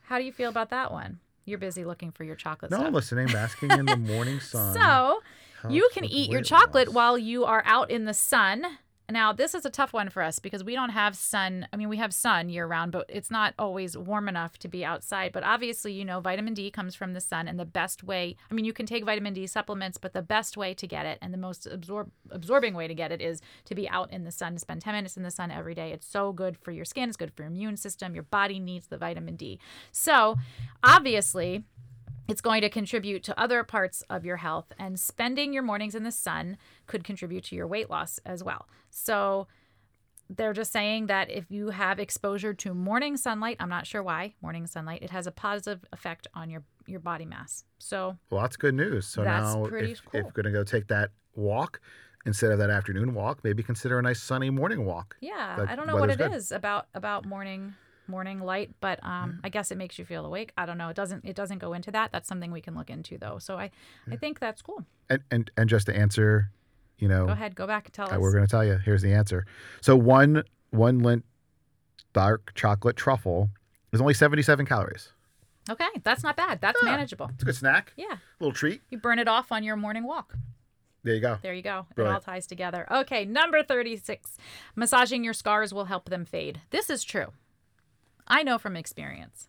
how do you feel about that one you're busy looking for your chocolate No, I'm listening. Basking in the morning sun. so you can eat your chocolate while you are out in the sun. Now, this is a tough one for us because we don't have sun. I mean, we have sun year round, but it's not always warm enough to be outside. But obviously, you know, vitamin D comes from the sun, and the best way I mean, you can take vitamin D supplements, but the best way to get it and the most absorb, absorbing way to get it is to be out in the sun, spend 10 minutes in the sun every day. It's so good for your skin, it's good for your immune system. Your body needs the vitamin D. So, obviously, it's going to contribute to other parts of your health, and spending your mornings in the sun could contribute to your weight loss as well. So, they're just saying that if you have exposure to morning sunlight, I'm not sure why morning sunlight, it has a positive effect on your your body mass. So, Well, that's good news. So now, if, if you're going to go take that walk instead of that afternoon walk, maybe consider a nice sunny morning walk. yeah, Like, I don't know what it weather's is about about morning morning light, but um, I guess it makes you feel awake. I don't know. It doesn't it doesn't go into that. That's something we can look into though. So I I think that's cool. And and and just to answer, you know, Go ahead, go back and tell uh, us. we're going to tell you. Here's the answer. So one one Lindt dark chocolate truffle is only 77 calories. Okay, that's not bad. That's Yeah. manageable. It's a good snack, Yeah. little treat. You burn it off on your morning walk. There you go. There you go. It all ties together. Okay, number 36. Massaging your scars will help them fade. This is true. I know from experience.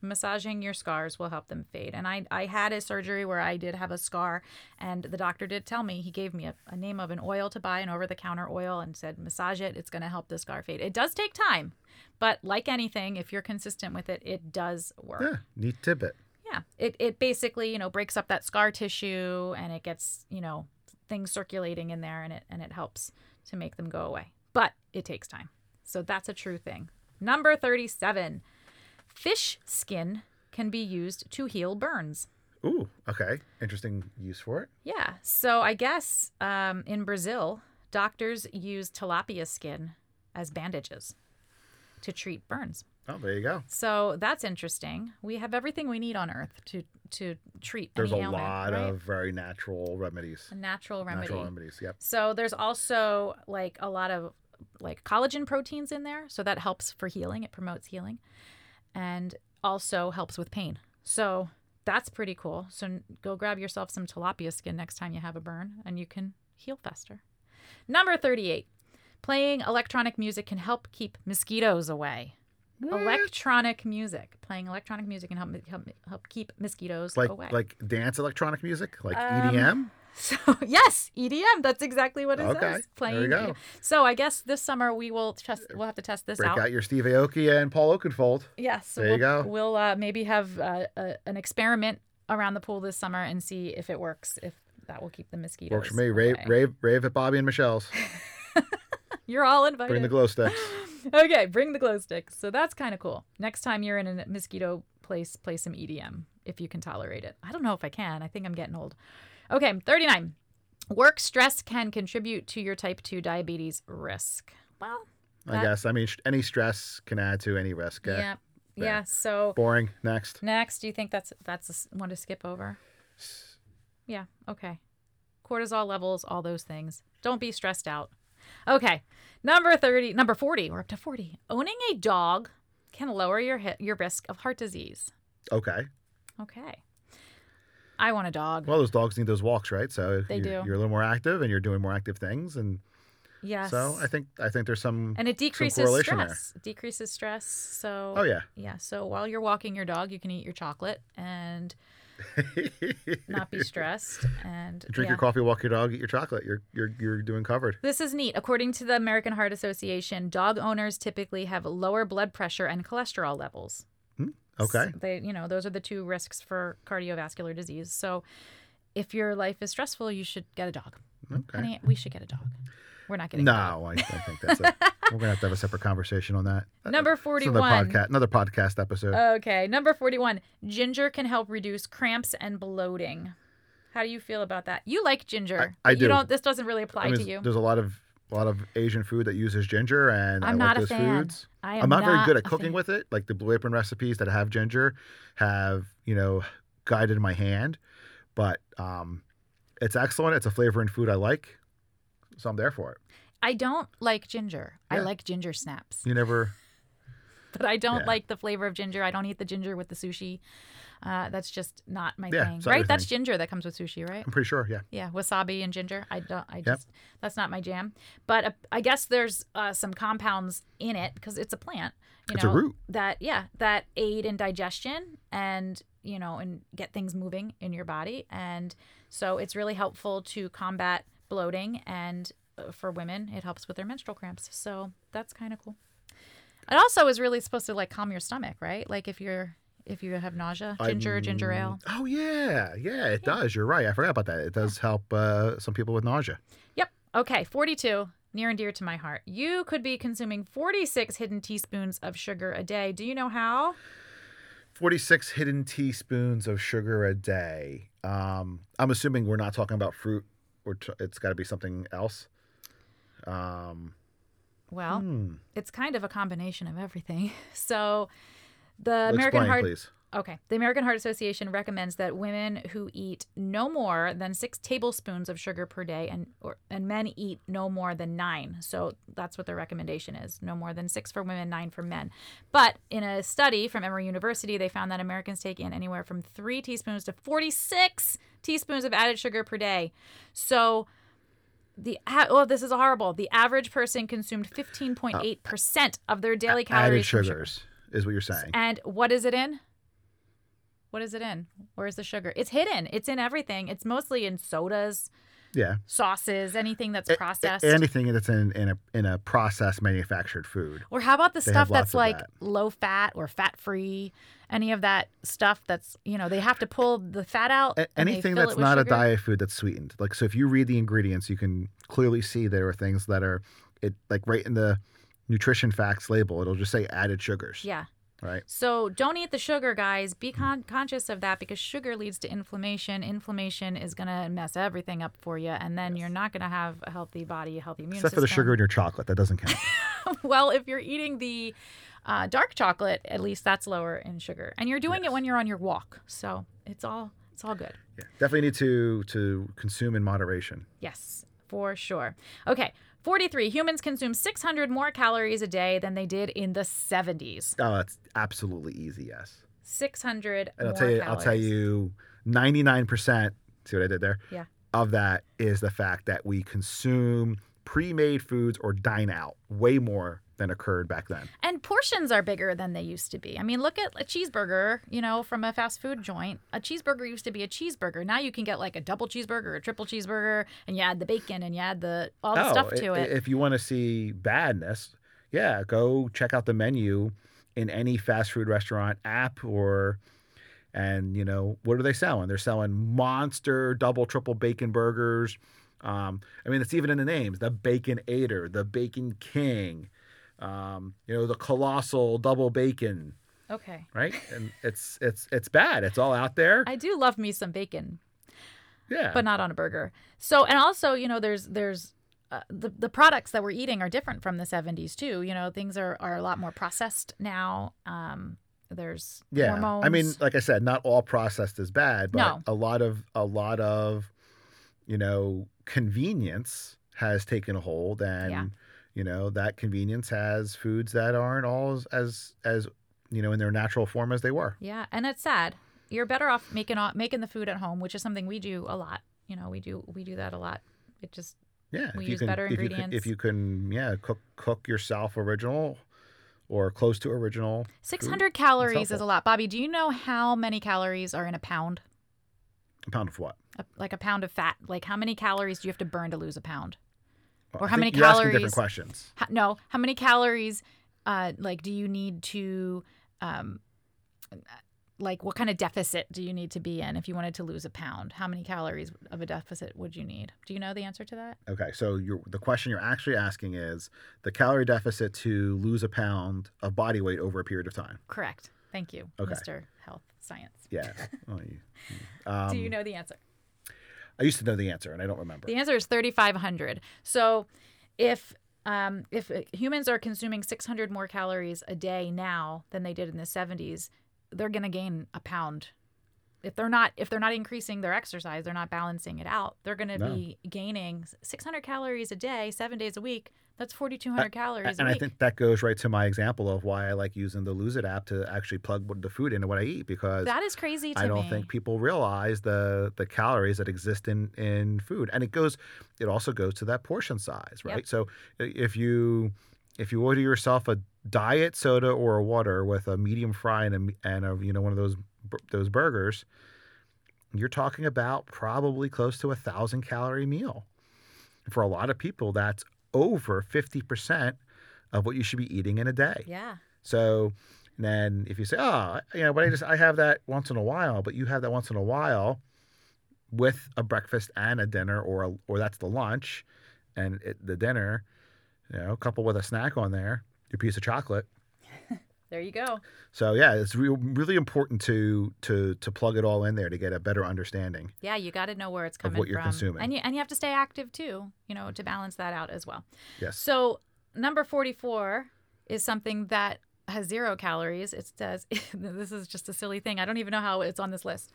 Massaging your scars will help them fade. And I, I had a surgery where I did have a scar, and the doctor did tell me, he gave me a, a name of an oil to buy, an over the counter oil, and said, massage it. It's going to help the scar fade. It does take time, but like anything, if you're consistent with it, it does work. Yeah, neat tidbit. Yeah. It it basically, you know, breaks up that scar tissue and it gets, you know, things circulating in there and it and it helps to make them go away. But it takes time. So that's a true thing. Number 37. Fish skin can be used to heal burns. Ooh, okay. Interesting use for it. Yeah. So I guess um, in Brazil, doctors use tilapia skin as bandages to treat burns. Oh, there you go. So that's interesting. We have everything we need on Earth to to treat There's a ailment, lot right? of very natural remedies. a natural remedy. Natural remedies. Yep. So there's also like a lot of like collagen proteins in there, so that helps for healing. It promotes healing, and also helps with pain. So that's pretty cool. So go grab yourself some tilapia skin next time you have a burn, and you can heal faster. Number thirty-eight. Playing electronic music can help keep mosquitoes away. Electronic music. Playing electronic music can help help, help keep mosquitoes Like away. like dance electronic music, like Um, EDM. So yes, EDM. That's exactly what it Okay, says. there Playing. you go. EDM. So I guess this summer we will test. We'll have to test this Break out. out your Steve Aoki and Paul Oakenfold. Yes. There we'll, you go. We'll uh, maybe have uh, a, an experiment around the pool this summer and see if it works. If that will keep the mosquitoes. Works for me. Rave, rave, rave at Bobby and Michelle's. You're all invited. Bring the glow sticks. okay, bring the glow sticks. So that's kind of cool. Next time you're in a mosquito place, play some EDM if you can tolerate it. I don't know if I can. I think I'm getting old. Okay, 39. Work stress can contribute to your type 2 diabetes risk. Well, I guess. I mean, any stress can add to any risk. Uh, yeah. Yeah, so Boring. Next. next, do you think that's that's a one to skip over? Yeah, okay. Cortisol levels, all those things. Don't be stressed out. Okay. Number 30, number 40, we're up to 40. Owning a dog can lower your hit, your risk of heart disease. Okay. Okay. I want a dog. Well, those dogs need those walks, right? So They you're, do. You're a little more active, and you're doing more active things, and yes. so I think I think there's some. and it decreases there. stress. It decreases stress. So oh yeah, yeah. So while you're walking your dog, you can eat your chocolate and not be stressed, and Drink yeah. your coffee, walk your dog, eat your chocolate. You're you're you're doing covered. This is neat. According to the American Heart Association, dog owners typically have lower blood pressure and cholesterol levels. Okay. They, you know, those are the two risks for cardiovascular disease. So, if your life is stressful, you should get a dog. Okay. Honey, we should get a dog. We're not getting a dog. No, I, I think that's it. We're gonna have to have a separate conversation on that. Number It's another 41. podcast, another podcast episode. Okay, number 41. Ginger can help reduce cramps and bloating. How do you feel about that? You like ginger. I- I do. You don't this doesn't really apply I mean, to you. There's a lot of a lot of Asian food that uses ginger, and I'm I not like those fan. foods. I am I'm not, very good at cooking fan. with it. Like the Blue Apron recipes that have ginger have, you know, guided my hand, but um, it's excellent. It's a flavor in food I like, so I'm there for it. I don't like ginger. I like ginger snaps. You never, But I don't Yeah. like the flavor of ginger. I don't eat the ginger with the sushi. Uh, that's just not my Yeah, thing. it's not your Right? That's ginger that comes with sushi, right? I'm pretty sure. Yeah, Yeah, wasabi and ginger. I don't. I just that's not my jam. But uh, I guess there's uh, some compounds in it because it's a plant. You It's a know, root. that yeah that aid in digestion and you know and get things moving in your body and so it's really helpful to combat bloating and uh, for women it helps with their menstrual cramps. So that's kind of cool. It also is really supposed to like calm your stomach, right? Like if you're if you have nausea, ginger, ginger ale. Oh yeah, yeah, it does. You're right. I forgot about that. It does help uh, some people with nausea. Yep. Okay, 42, near and dear to my heart. You could be consuming 46 hidden teaspoons of sugar a day. Do you know how? 46 hidden teaspoons of sugar a day. Um, I'm assuming we're not talking about fruit, or t- it's got to be something else. Um, Well, hmm. it's kind of a combination of everything. So, the Explain, American Heart please. Okay. The American Heart Association recommends that women who eat no more than 6 tablespoons of sugar per day and or and men eat no more than 9. So that's what their recommendation is. No more than 6 for women, 9 for men. But in a study from Emory University, they found that Americans take in anywhere from 3 teaspoons to 46 teaspoons of added sugar per day. So the oh this is horrible. The average person consumed 15.8% of their daily calories Added from sugar. Is what you're saying. And what is it in? What is it in? Where's the sugar? It's hidden. It's in everything. It's mostly in sodas, Yeah. sauces, anything that's A- a- processed. Anything that's in in a in a processed manufactured food. or how about the They stuff that's like that. low fat or fat free? Any of that stuff that's, you know, they have to pull the fat out. A- anything that's not a diet food that's sweetened. Like so, if you read the ingredients, you can clearly see there are things that are it like right in the nutrition facts label. It'll just say added sugars. Yeah. Right. So don't eat the sugar, guys. Be con- conscious of that because sugar leads to inflammation. Inflammation is going to mess everything up for you, and then you're not going to have a healthy body, a healthy immune Except for the sugar in your chocolate, that doesn't count. well, if you're eating the uh, dark chocolate, at least that's lower in sugar, and you're doing it when you're on your walk, so it's all it's all good. yeah. Definitely need to to consume in moderation. Yes, for sure. Okay, 43. Humans consume 600 more calories a day than they did in the 70s. Oh, that's absolutely easy. Yes. 600 And I'll tell you, calories. I'll tell you, ninety nine percent. See what I did there? Yeah. Of that is the fact that we consume pre-made foods or dine out way more than occurred back then. And portions are bigger than they used to be. I mean, look at a cheeseburger, you know, from a fast food joint. A cheeseburger used to be a cheeseburger. Now you can get like a double cheeseburger, a triple cheeseburger, and you add the bacon and you add the all the stuff to it. If you want to see badness, yeah, go check out the menu in any fast food restaurant app or and you know what are they selling? They're selling monster double triple bacon burgers. Um, I mean, it's even in the names: the Baconator, the Bacon King, um, you know, the Colossal Double Bacon, okay. right? And it's it's it's bad. It's all out there. I do love me some bacon. yeah, but not on a burger. So, and also, you know, there's there's uh, the the products that we're eating are different from the 70s too. You know, things are are a lot more processed now. Um, there's yeah. hormones. I mean, like I said, not all processed is bad, but No. a lot of a lot of you know convenience has taken a hold, and Yeah. You know that convenience has foods that aren't all as, as as you know in their natural form as they were. yeah, and it's sad. You're better off making making the food at home, which is something we do a lot. You know, we do we do that a lot. It just Yeah, We if you use can, better if you can, ingredients. if you can, yeah, cook cook yourself original or close to original. 600 calories is a lot. Bobby, do you know how many calories are in a pound? A pound of what? A, like a pound of fat. Like how many calories do you have to burn to lose a pound? Well, Or how many you're asking calories- different questions. How, no, how many calories? Uh, like, do you need to, um, like, what kind of deficit do you need to be in if you wanted to lose a pound? How many calories of a deficit would you need? Do you know the answer to that? Okay, so you're, the question you're actually asking is the calorie deficit to lose a pound of body weight over a period of time. Correct. Thank you, Okay. Mr. Health Science. Yeah. Well, you- um, do you know the answer? I used to know the answer, and I don't remember. The answer is 3,500. So, if um, if uh, humans are consuming 600 more calories a day now than they did in the 70s, they're going to gain a pound. If they're not if they're not increasing their exercise, they're not balancing it out. They're going to No. be gaining 600 calories a day, seven days a week. That's 4,200 calories a and I think that goes right to my example of why I like using the Lose It app to actually plug the food into what I eat because that is crazy to I don't me. think people realize the the calories that exist in in food, and it goes. It also goes to that portion size, Yep. right? So if you if you order yourself a diet soda or a water with a medium fry and a, and a you know one of those those burgers, you're talking about probably close to a thousand calorie meal. For a lot of people, that's over fifty percent of what you should be eating in a day. yeah. So then if you say, oh, you know, but I just I have that once in a while, but you have that once in a while with a breakfast and a dinner, or a, or that's the lunch, and it, the dinner, you know, coupled with a snack on there, your piece of chocolate. There you go. So yeah, it's re- really important to to to plug it all in there to get a better understanding. Yeah, you got to know where it's coming what you're from, consuming. and you and you have to stay active too. You know, to balance that out as well. Yes. So number 44 is something that has zero calories. It says this is just a silly thing. I don't even know how it's on this list.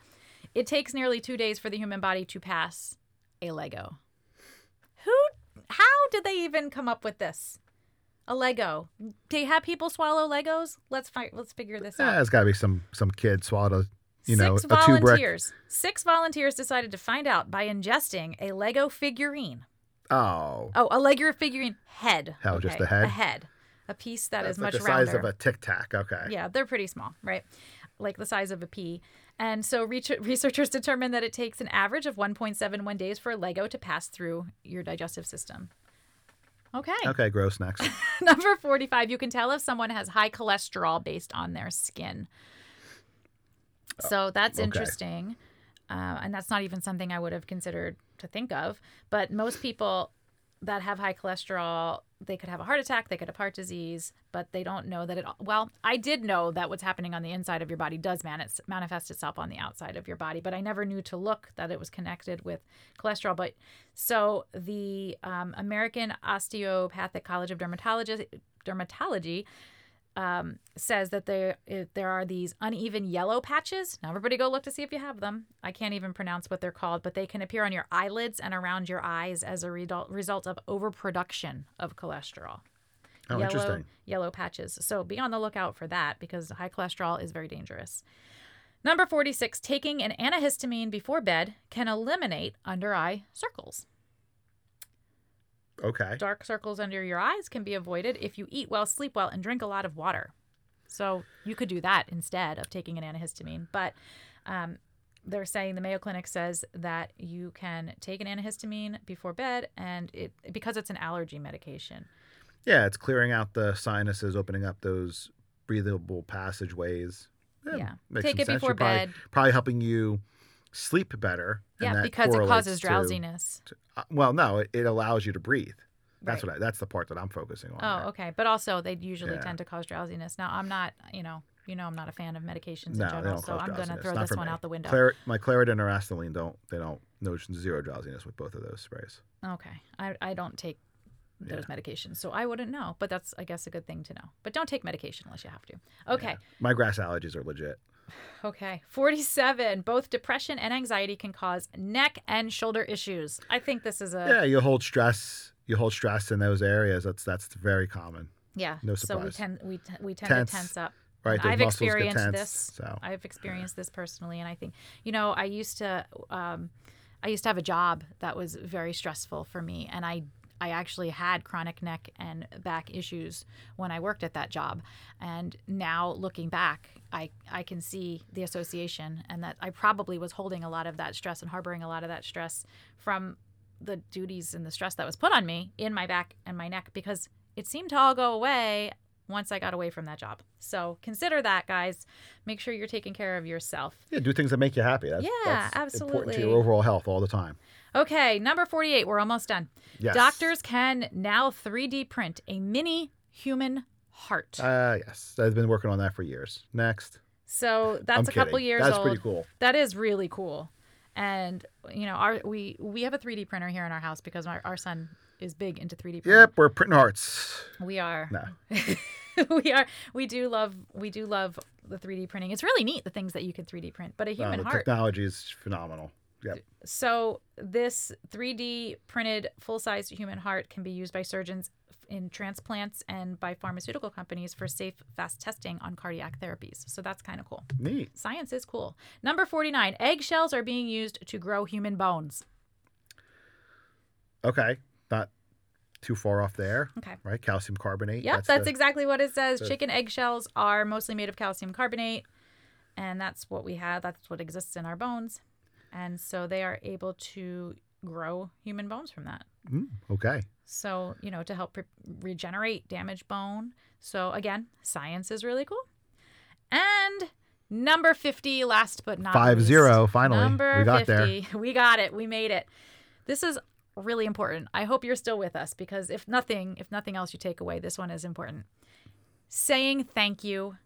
It takes nearly two days for the human body to pass a Lego. Who? How did they even come up with this? A Lego. They have people swallow Legos. Let's fight. Let's figure this Yeah, out. Ah, there's got to be some some kid swallowed a you know Six a two brick. volunteers. Six volunteers decided to find out by ingesting a Lego figurine. Oh, Oh, a Lego figurine head. Hell, just Okay, the head? A head. A piece that is that's like much the size rounder. of a tic tac. Okay. Yeah, they're pretty small, right? Like the size of a pea. And so researchers determined that it takes an average of 1.71 days for a Lego to pass through your digestive system. Okay. Okay. Gross. Next. Number 45, you can tell if someone has high cholesterol based on their skin. So that's okay. interesting. Uh, and that's not even something I would have considered to think of. But most people that have high cholesterol, they could have a heart attack, they could have heart disease, but they don't know that it. Well, I did know that what's happening on the inside of your body does manifest itself on the outside of your body, but I never knew to look that it was connected with cholesterol. But so the um, American Osteopathic College of Dermatology, dermatology um, says that there there are these uneven yellow patches. Now, everybody go look to see if you have them. I can't even pronounce what they're called, but they can appear on your eyelids and around your eyes as a result result of overproduction of cholesterol. Oh, yellow, interesting. Yellow patches. So be on the lookout for that because high cholesterol is very dangerous. Number 46, taking an antihistamine before bed can eliminate under eye circles. Okay. Dark circles under your eyes can be avoided if you eat well, sleep well, and drink a lot of water. So you could do that instead of taking an antihistamine. But um, they're saying the Mayo Clinic says that you can take an antihistamine before bed, and it because it's an allergy medication. Yeah, it's clearing out the sinuses, opening up those breathable passageways. Yeah. makes Take it sense. before You're probably, bed. Probably helping you sleep better. Yeah, because it causes drowsiness. uh, Uh, well, no, it, it allows you to breathe. That's Right. what I, that's the part that I'm focusing on. Oh, there. okay. But also, they usually Yeah. tend to cause drowsiness. Now, I'm not, you know, you know, I'm not a fan of medications No, in general, so I'm going to throw Not this one me. out the window. My Claritin or Astelin don't they don't no zero drowsiness with both of those sprays. Okay. I, I don't take those medications, so I wouldn't know. But that's, I guess, a good thing to know. But don't take medication unless you have to. Okay. Yeah. My grass allergies are legit. Okay. 47. Both depression and anxiety can cause neck and shoulder issues. I think this is a. yeah, you hold stress. You hold stress in those areas. That's that's very common. Yeah. No So we tend we t- we tend Tense. to tense up. Right, I've experienced tense, this. so, I've experienced this personally, and I think you know I used to um, I used to have a job that was very stressful for me, and I I actually had chronic neck and back issues when I worked at that job. And now looking back, I, I can see the association and that I probably was holding a lot of that stress and harboring a lot of that stress from the duties and the stress that was put on me in my back and my neck because it seemed to all go away once I got away from that job. So consider that, guys. Make sure you're taking care of yourself. Yeah, do things that make you happy. That's, Yeah, that's Important to your overall health all the time. Okay, number 48. We're almost done. Yes. Doctors can now 3D print a mini human heart. Uh, yes, I've been working on that for years. Next. so that's I'm a couple kidding. years That's old. pretty cool. That is really cool. And you know, our we we have a 3D printer here in our house because our, our son is big into 3D printing. Yep, we're printing hearts. We are. No. we are. We do love. We do love the 3D printing. It's really neat the things that you can 3D print. But a Uh, human the heart. technology is phenomenal. Yep. So this 3D printed full-size human heart can be used by surgeons in transplants and by pharmaceutical companies for safe, fast testing on cardiac therapies. So that's kind of cool. Neat. Science is cool. Number 49, eggshells are being used to grow human bones. Okay, not too far off there. Okay. Right, calcium carbonate. Yep, that's, the- exactly what it says. the- Chicken eggshells are mostly made of calcium carbonate, and that's what we have. That's what exists in our bones. And so they are able to grow human bones from that. Mm, okay. So, you know, to help re- regenerate damaged bone. So, again, science is really cool. And number 50, last but not Five least. zero. Finally, Number we got 50. We got it. We made it. This is really important. I hope you're still with us because if nothing, if nothing else you take away, this one is important. Saying thank you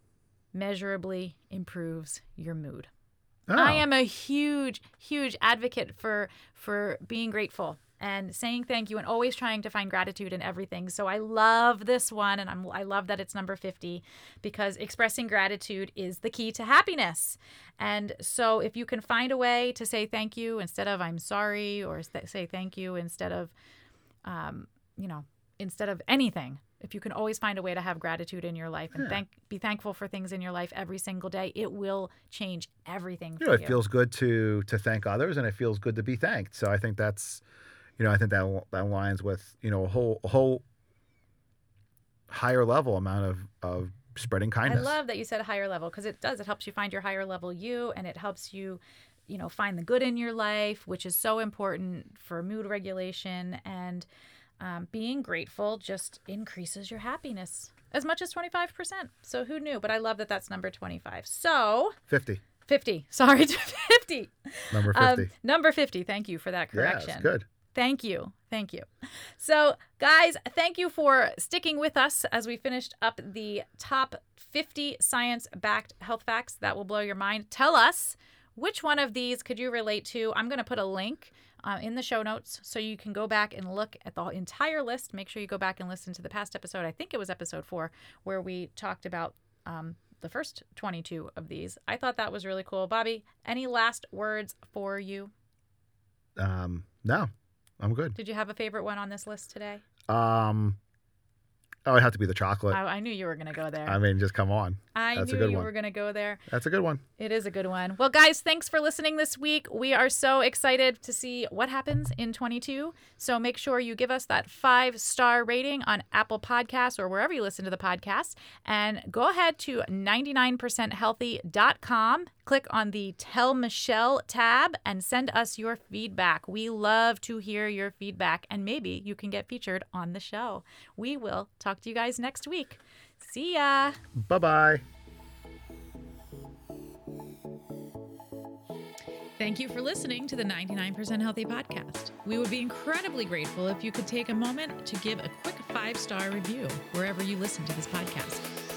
measurably improves your mood. there. I Oh, am a huge, huge advocate for for being grateful and saying thank you and always trying to find gratitude in everything. So I love this one and I'm I love that it's number 50 because expressing gratitude is the key to happiness. And so if you can find a way to say thank you instead of I'm sorry or say thank you instead of um, you know, instead of anything. If you can always find a way to have gratitude in your life and Yeah. thank be thankful for things in your life every single day, it will change everything you for know, you. it feels good to to thank others, and it feels good to be thanked. So I think that's, you know, I think that that aligns with you know a whole a whole higher level amount of of spreading kindness. I love that you said higher level because it does. It helps you find your higher level you, and it helps you, you know, find the good in your life, which is so important for mood regulation. And um, being grateful just increases your happiness as much as twenty five percent. So who knew? But I love that that's number twenty five. So Fifty. fifty. Sorry, fifty. Number fifty. Um, number fifty. Thank you for that yeah, correction. it's good. Thank you. Thank you. So, guys, thank you for sticking with us as we finished up the top 50 science backed health facts that will blow your mind. Tell us which one of these could you relate to? I'm going to put a link uh, in the show notes so you can go back and look at the entire list. Make sure you go back and listen to the past episode. I think it was episode four where we talked about um, the first 22 of these. I thought that was really cool. Bobby, any last words for you? Um, no, I'm good. Did you have a favorite one on this list today? Um, oh, it had to be the chocolate. I, I knew you were going to go there. I mean, just come on. I that's knew you one. were going to go there. That's a good one. It is a good one. Well, guys, thanks for listening this week. We are so excited to see what happens in 22. So make sure you give us that five star rating on Apple Podcasts or wherever you listen to the podcast. And go ahead to 99percenthealthy.com. Click on the Tell Michelle tab and send us your feedback. We love to hear your feedback, and maybe you can get featured on the show. We will talk to you guys next week. See ya. Bye bye. Thank you for listening to the 99% Healthy Podcast. We would be incredibly grateful if you could take a moment to give a quick five star review wherever you listen to this podcast.